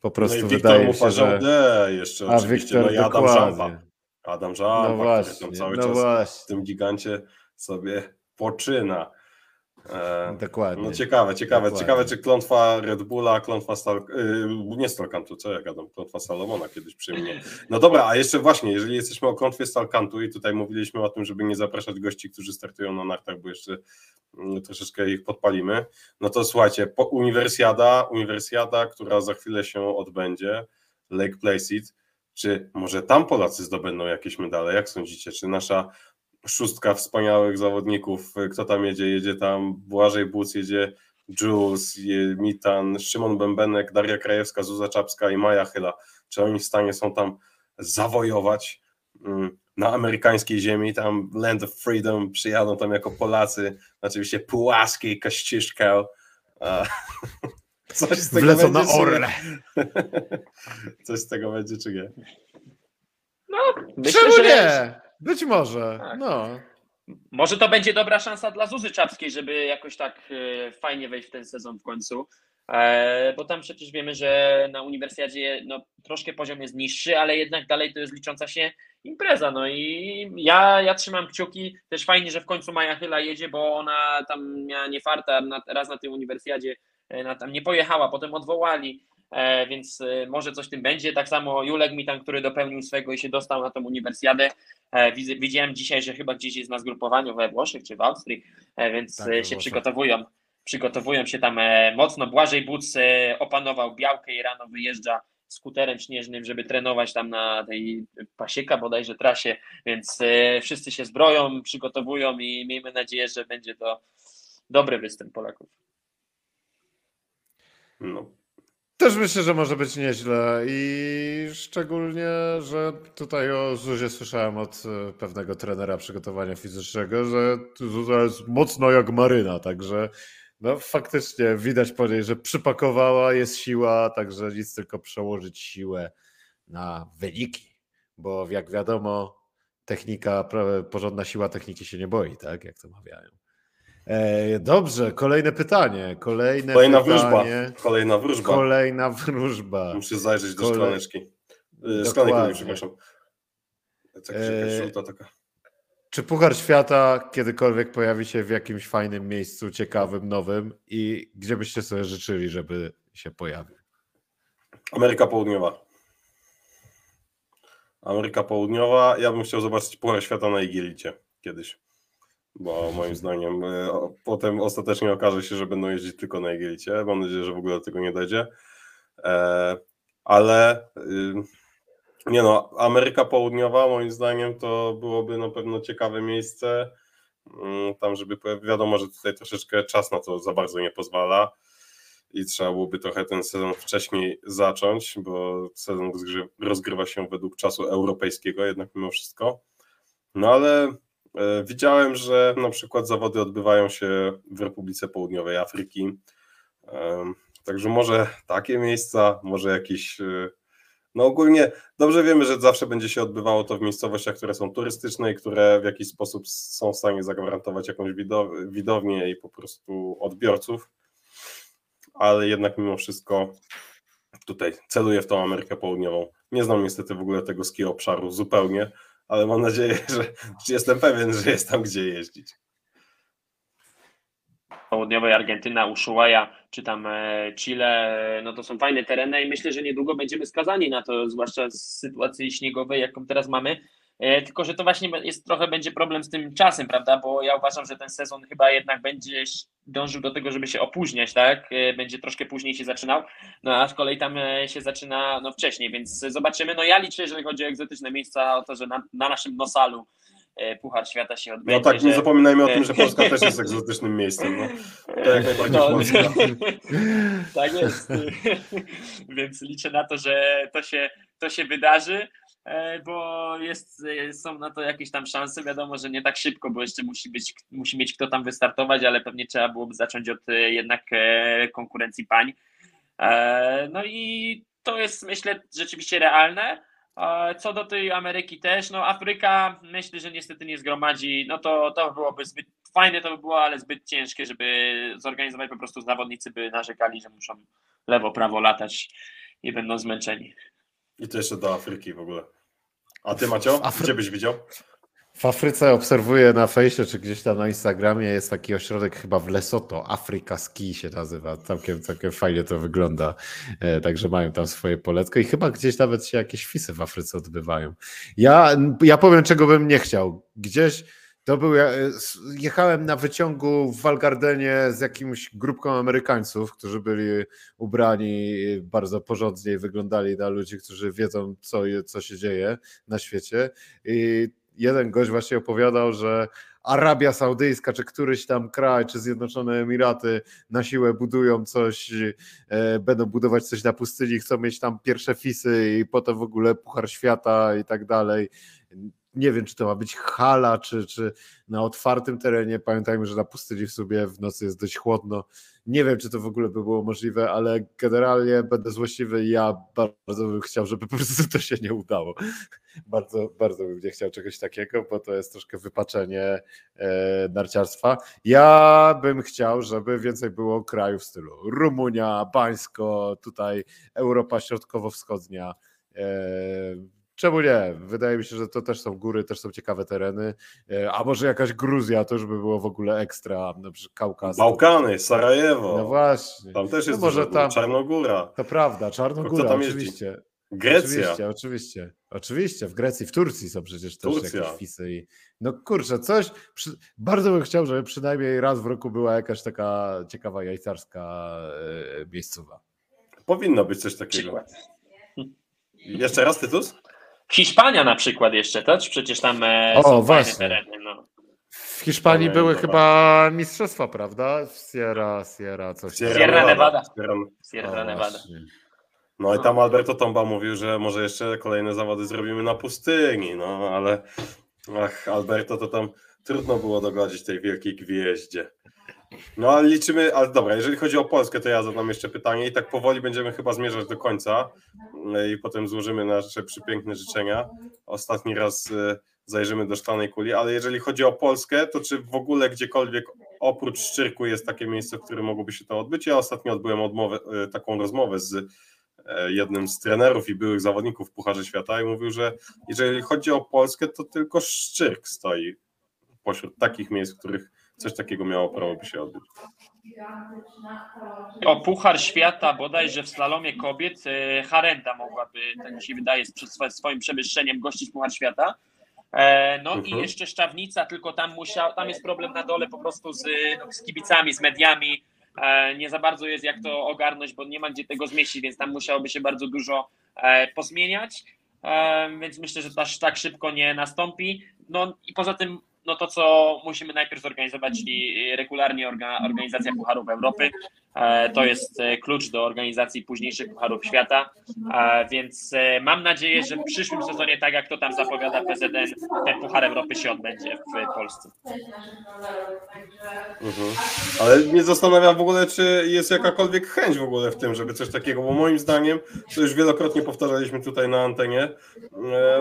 po prostu no i wydaje mi się, że... D jeszcze A oczywiście, Wiktor no i Adam. Żampa. Adam Żampa, No właśnie, tam cały no czas w właśnie, tym gigancie sobie poczyna. E, dokładnie. No ciekawe, ciekawe, Dokładnie. ciekawe czy klątwa Red Bulla, klątwa Stal, yy, nie Stalkantu, co ja gadam, klątwa Salomona kiedyś przy mnie. No dobra, a jeszcze właśnie, jeżeli jesteśmy o klątwie Stalkantu i tutaj mówiliśmy o tym, żeby nie zapraszać gości, którzy startują na nartach, bo jeszcze mm, troszeczkę ich podpalimy, no to słuchajcie, po Uniwersjada, Uniwersjada, która za chwilę się odbędzie, Lake Placid, czy może tam Polacy zdobędą jakieś medale, jak sądzicie, czy nasza szóstka wspaniałych zawodników. Kto tam jedzie? Jedzie tam Błażej Buc, jedzie Jules, je- Mitan, Szymon Bębenek, Daria Krajewska, Zuza Czapska i Maja Chyla. Czy oni w stanie są tam zawojować mm, na amerykańskiej ziemi, tam Land of Freedom, przyjadą tam jako Polacy, oczywiście Kościuszkę. A, <laughs> Coś z tego Wlecą będzie, na czy nie? orle. <laughs> Coś z tego będzie, czy nie? Myślę, Czemu że nie? Być może, Tak. no. może to będzie dobra szansa dla Zuzy Czapskiej, żeby jakoś tak e, fajnie wejść w ten sezon w końcu. E, Bo tam przecież wiemy, że na uniwersjadzie no, troszkę poziom jest niższy, ale jednak dalej to jest licząca się impreza. No i ja, ja trzymam kciuki. Też fajnie, że w końcu Maja Chyla jedzie, bo ona tam miała niefarta raz na tej uniwersjadzie, e, na, tam nie pojechała, potem odwołali. E, więc e, może coś w tym będzie. Tak samo Julek mi tam, który dopełnił swego i się dostał na tą uniwersjadę. E, widziałem dzisiaj, że chyba gdzieś jest na zgrupowaniu we Włoszech czy w Austrii, więc Tak, się Włoszech. przygotowują. Przygotowują się tam mocno. Błażej Buc opanował białkę i rano wyjeżdża skuterem śnieżnym, żeby trenować tam na tej pasieka bodajże trasie, więc wszyscy się zbroją, przygotowują i miejmy nadzieję, że będzie to dobry występ Polaków. No, Też myślę, że może być nieźle i szczególnie, że tutaj o Zuzie słyszałem od e, pewnego trenera przygotowania fizycznego, że Zuza jest mocno jak maryna, także no faktycznie widać po niej, że przypakowała, jest siła, także nic tylko przełożyć siłę na wyniki, bo jak wiadomo technika, porządna siła techniki się nie boi, tak jak to mawiają. E, dobrze, kolejne pytanie, kolejne kolejna pytanie. wróżba, kolejna wróżba. Kolejna wróżba. Muszę zajrzeć do Kolej- szklaneczki. Y, Szklanek, przepraszam. Tak, Eee, jakaś żółta taka. Czy Puchar Świata kiedykolwiek pojawi się w jakimś fajnym miejscu, ciekawym, nowym i gdzie byście sobie życzyli, żeby się pojawił? Ameryka Południowa. Ameryka Południowa. Ja bym chciał zobaczyć Puchar Świata na Igilicie kiedyś. Bo moim zdaniem o- potem ostatecznie okaże się, że będą jeździć tylko na Igilicie. Mam nadzieję, że w ogóle do tego nie dojdzie. E, ale nie no, Ameryka Południowa moim zdaniem to byłoby na pewno ciekawe miejsce. Mm, Tam, żeby wiadomo, że tutaj troszeczkę czas na to za bardzo nie pozwala i trzeba byłoby trochę ten sezon wcześniej zacząć, bo sezon rozgry- rozgrywa się według czasu europejskiego jednak mimo wszystko. No ale e, widziałem, że na przykład zawody odbywają się w Republice Południowej Afryki. Em, Także może takie miejsca, może jakieś. e, No ogólnie dobrze wiemy, że zawsze będzie się odbywało to w miejscowościach, które są turystyczne i które w jakiś sposób są w stanie zagwarantować jakąś widow- widownię i po prostu odbiorców ale jednak mimo wszystko tutaj celuję w tą Amerykę Południową. Nie znam niestety w ogóle tego ski obszaru zupełnie, ale mam nadzieję, <laughs> że jestem pewien, że jest tam gdzie jeździć. południowej Argentyna, Ushuaia, czy tam e, Chile, e, no to są fajne tereny i myślę, że niedługo będziemy skazani na to, zwłaszcza z sytuacji śniegowej, jaką teraz mamy. E, Tylko, że to właśnie jest trochę będzie problem z tym czasem, prawda? Bo ja uważam, że ten sezon chyba jednak będzie dążył do tego, żeby się opóźniać, tak? E, Będzie troszkę później się zaczynał, no a z kolei tam e, się zaczyna no wcześniej, więc zobaczymy. No ja liczę, jeżeli chodzi o egzotyczne miejsca, o to, że na, na naszym Nosalu Puchar Świata się No odbędzie. tak, nie że- zapominajmy o tym, że <laughs> Polska też jest egzotycznym miejscem. No. To jak najbardziej No, Polska. <laughs> <laughs> tak jest. Więc liczę na to, że to się, to się wydarzy. E, bo jest, e, są na to jakieś tam szanse. Wiadomo, że nie tak szybko, bo jeszcze musi, być, musi mieć kto tam wystartować, ale pewnie trzeba byłoby zacząć od e, jednak konkurencji pań. No i to jest myślę rzeczywiście realne. Co do tej Ameryki też, no Afryka myślę, że niestety nie zgromadzi, no to, to byłoby zbyt fajne to by było, ale zbyt ciężkie, żeby zorganizować po prostu zawodnicy by narzekali, że muszą lewo, prawo latać i będą zmęczeni. I to jeszcze do Afryki w ogóle. A ty Macio, Afry... gdzie byś widział? W Afryce obserwuję na fejsie, czy gdzieś tam na Instagramie jest taki ośrodek chyba w Lesoto, Afrika Ski się nazywa, całkiem, całkiem fajnie to wygląda, e, także mają tam swoje poletko i chyba gdzieś nawet się jakieś fisy w Afryce odbywają. Ja, ja powiem czego bym nie chciał, gdzieś to był, jechałem na wyciągu w Walgardenie z jakimś grupką Amerykańców, którzy byli ubrani bardzo porządnie i wyglądali na ludzi, którzy wiedzą, co, co się dzieje na świecie. I jeden gość właśnie opowiadał, że Arabia Saudyjska, czy któryś tam kraj, czy Zjednoczone Emiraty na siłę budują coś, e, będą budować coś na pustyni, chcą mieć tam pierwsze fisy i potem w ogóle Puchar Świata i tak dalej nie wiem, czy to ma być hala, czy, czy na otwartym terenie. Pamiętajmy, że na pustyni w sobie w nocy jest dość chłodno. Nie wiem, czy to w ogóle by było możliwe, ale generalnie będę złośliwy ja bardzo bym chciał, żeby po prostu to się nie udało. Bardzo, bardzo bym nie chciał czegoś takiego, bo to jest troszkę wypaczenie e, narciarstwa. Ja bym chciał, żeby więcej było krajów w stylu Rumunia, Bańsko, tutaj Europa Środkowo-Wschodnia. E, Czemu nie? Wydaje mi się, że to też są góry, też są ciekawe tereny. E, a może jakaś Gruzja, to już by było w ogóle ekstra, na przykład Kaukaz. Bałkany, Sarajewo. No właśnie. Tam też jest no może tam, Czarnogóra. To prawda, Czarnogóra, oczywiście. Grecja. Oczywiście, oczywiście. Oczywiście, w Grecji, w Turcji są przecież też Turcja. jakieś fisy. I... No kurczę, coś. Przy... Bardzo bym chciał, żeby przynajmniej raz w roku była jakaś taka ciekawa jajcarska e, miejscowa. Powinno być coś takiego. Przykład. Jeszcze raz Tytus? Hiszpania na przykład jeszcze też, przecież tam e, o, są właśnie. tereny. No. W Hiszpanii były chyba mistrzostwa, prawda? Sierra, Sierra, coś Sierra, Sierra Nevada. Sierra, Sierra Nevada. No i tam Alberto Tomba mówił, że może jeszcze kolejne zawody zrobimy na pustyni, no ale ach, Alberto to tam trudno było dogodzić tej wielkiej gwieździe. No ale liczymy, ale dobra, jeżeli chodzi o Polskę, to ja zadam jeszcze pytanie i tak powoli będziemy chyba zmierzać do końca i potem złożymy nasze przepiękne życzenia. Ostatni raz e, zajrzymy do szklanej kuli, ale jeżeli chodzi o Polskę, to czy w ogóle gdziekolwiek oprócz Szczyrku jest takie miejsce, w którym mogłoby się to odbyć? Ja ostatnio odbyłem odmowę, e, taką rozmowę z e, jednym z trenerów i byłych zawodników w Pucharze Świata i mówił, że jeżeli chodzi o Polskę, to tylko Szczyrk stoi pośród takich miejsc, w których coś takiego miało prawo by się odbyć. O Puchar Świata bodajże w slalomie kobiet e, Harenda mogłaby, tak mi się wydaje, z swoim przewyższeniem gościć Puchar Świata. E, no mhm. i jeszcze Szczawnica, tylko tam musiał, tam jest problem na dole po prostu z, no, z kibicami, z mediami. E, nie za bardzo jest jak to ogarnąć, bo nie ma gdzie tego zmieścić, więc tam musiałoby się bardzo dużo pozmieniać. Więc myślę, że to aż tak szybko nie nastąpi. No i poza tym no to co musimy najpierw zorganizować, czyli regularnie organizacja Pucharów Europy. E, to jest e, klucz do organizacji późniejszych Pucharów Świata, e, więc mam nadzieję, że w przyszłym sezonie, tak jak to tam zapowiada PZN, ten Puchar Europy się odbędzie w Polsce. Mhm. Ale mnie zastanawiam w ogóle, czy jest jakakolwiek chęć w ogóle w tym, żeby coś takiego, bo moim zdaniem, to już wielokrotnie powtarzaliśmy tutaj na antenie,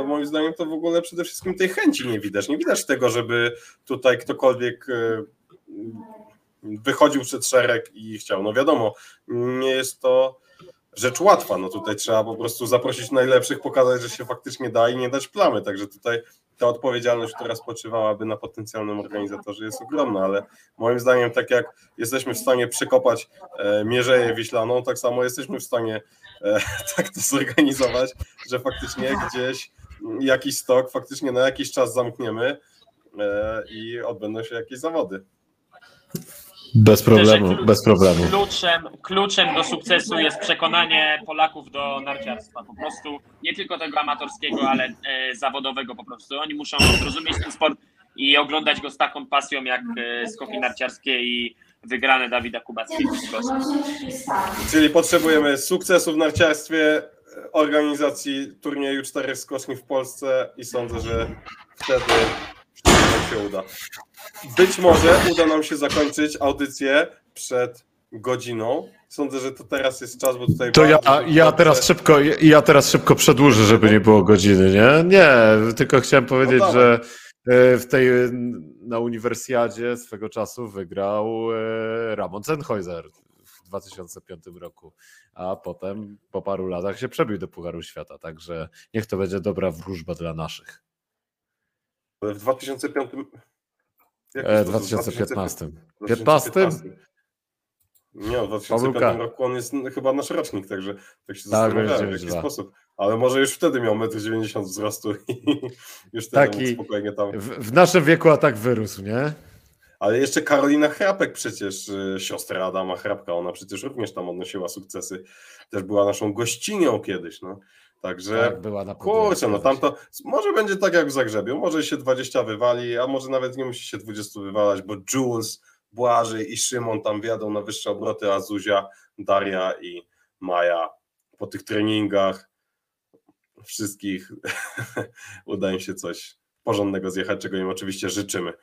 moim zdaniem to w ogóle przede wszystkim tej chęci nie widać. Nie widać tego, żeby tutaj ktokolwiek wychodził przed szereg i chciał. No wiadomo, nie jest to rzecz łatwa. No tutaj trzeba po prostu zaprosić najlepszych, pokazać, że się faktycznie da i nie dać plamy. Także tutaj ta odpowiedzialność, która spoczywałaby na potencjalnym organizatorze jest ogromna, ale moim zdaniem tak jak jesteśmy w stanie przekopać e, Mierzeję Wiślaną, tak samo jesteśmy w stanie e, <laughs> tak to zorganizować, że faktycznie gdzieś jakiś stok faktycznie na jakiś czas zamkniemy e, i odbędą się jakieś zawody. Bez problemu, bez problemu. Kluczem, kluczem do sukcesu jest przekonanie Polaków do narciarstwa. Po prostu nie tylko tego amatorskiego, ale e, zawodowego po prostu. Oni muszą zrozumieć ten sport i oglądać go z taką pasją jak e, skoki narciarskie i wygrane Dawida Kubackiego. Czyli potrzebujemy sukcesu w narciarstwie, organizacji turnieju czterech skoczni w Polsce i sądzę, że wtedy się uda. Być może uda nam się zakończyć audycję przed godziną. Sądzę, że to teraz jest czas, bo tutaj. To ja, ja teraz szybko, ja teraz szybko przedłużę, żeby nie było godziny, nie? Nie, tylko chciałem powiedzieć, dawaj. że e, w tej na uniwersjadzie swego czasu wygrał e, Ramon Sennheiser w 2005 roku, a potem po paru latach się przebił do Pucharu Świata, także niech to będzie dobra wróżba dla naszych. W 2005. Jaki E, to był? 2015. 2015? Nie, w 2005 Pomyłka. roku on jest chyba nasz rocznik, także tak się Tak, zastanawiałem, w jaki sposób. Ale może już wtedy miał 1,90 m wzrostu i <laughs> już wtedy Taki- spokojnie tam. W, w naszym wieku a tak wyrósł, nie? Ale jeszcze Karolina Chrapek przecież, y, siostra Adama Chrapka, ona przecież również tam odnosiła sukcesy. Też była naszą gościnią kiedyś, no. Także Tak, była na kurczę, no podjazdzie. tam to może będzie tak jak w Zagrzebiu, może się 20 wywali, a może nawet nie musi się 20 wywalać, bo Jules, Błażej i Szymon tam wjadą na wyższe obroty, a Zuzia, Daria i Maja po tych treningach wszystkich <laughs> uda im się coś porządnego zjechać, czego im oczywiście życzymy.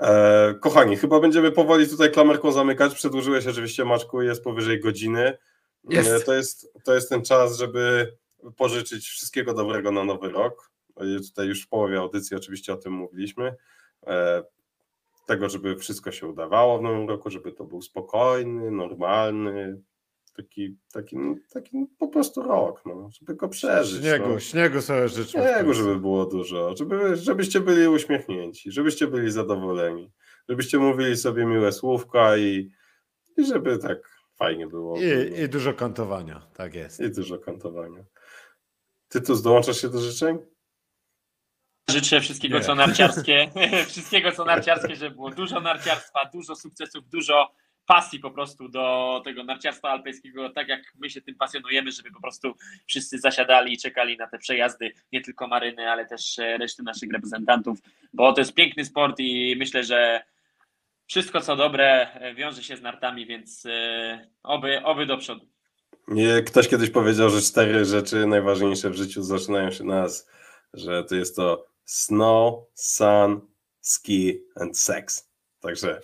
E, kochani, chyba będziemy powoli tutaj klamerką zamykać. Przedłużyłeś oczywiście, Maczku, jest powyżej godziny. Jest. E, To, jest, to jest ten czas, żeby pożyczyć wszystkiego dobrego na nowy rok. E, Tutaj już w połowie audycji oczywiście o tym mówiliśmy. Tego, żeby wszystko się udawało w nowym roku, żeby to był spokojny, normalny, taki, taki, taki po prostu rok, no, żeby go przeżyć. Śniegu, no. śniegu sobie życzmy. w Śniegu, żeby było dużo, żeby, żebyście byli uśmiechnięci, żebyście byli zadowoleni, żebyście mówili sobie miłe słówka i, i żeby tak fajnie było. I, I dużo kantowania, tak jest. I dużo kantowania. Ty tu dołączasz się do życzeń? Życzę wszystkiego, Nie. co narciarskie, <laughs> wszystkiego, co narciarskie, żeby było dużo narciarstwa, dużo sukcesów, dużo pasji po prostu do tego narciarstwa alpejskiego, tak jak my się tym pasjonujemy, żeby po prostu wszyscy zasiadali i czekali na te przejazdy, nie tylko Maryny, ale też e, reszty naszych reprezentantów, bo to jest piękny sport i myślę, że wszystko co dobre e, wiąże się z nartami, więc e, oby, oby do przodu. Ktoś kiedyś powiedział, że cztery rzeczy najważniejsze w życiu zaczynają się na S, że to jest to snow, sun, ski and sex. Także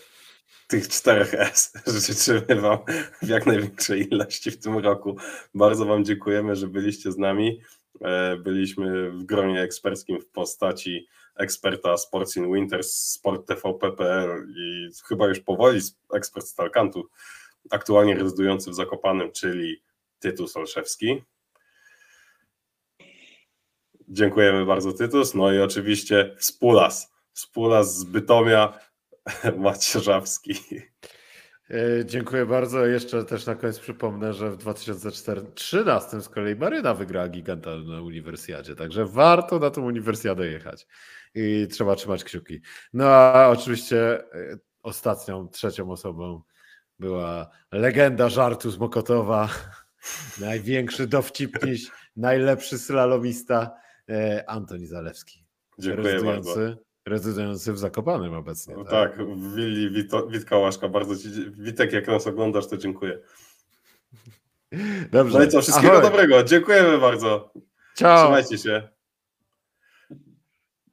tych czterech S <laughs> życzymy Wam w jak największej ilości w tym roku. Bardzo Wam dziękujemy, że byliście z nami. E, Byliśmy w gronie eksperckim w postaci eksperta Sports in Winters, Sport TVP.pl i chyba już powoli ekspert z Talkantu, aktualnie rezydujący w Zakopanem, czyli Tytus Olszewski. Dziękujemy bardzo Tytus. No i oczywiście Współlas. Współlas z Bytomia, <laughs> Macierzawski. E, Dziękuję bardzo. Jeszcze też na koniec przypomnę, że w 2013 z kolei Maryna wygrała giganta na uniwersjadzie, także warto na tą uniwersjadę jechać i trzeba trzymać kciuki. No a oczywiście e, ostatnią, trzecią osobą była legenda żartu z Mokotowa, <laughs> największy dowcipniś, najlepszy slalomista e, Antoni Zalewski, Dziękuję bardzo. Rezydujący, w Zakopanem obecnie. No tak, Willi Wito, Witka Łaszka, bardzo Ci, Witek, jak nas oglądasz, to dziękuję. Dobrze. No i co, wszystkiego Ahoj. dobrego. Dziękujemy bardzo. Ciao. Trzymajcie się.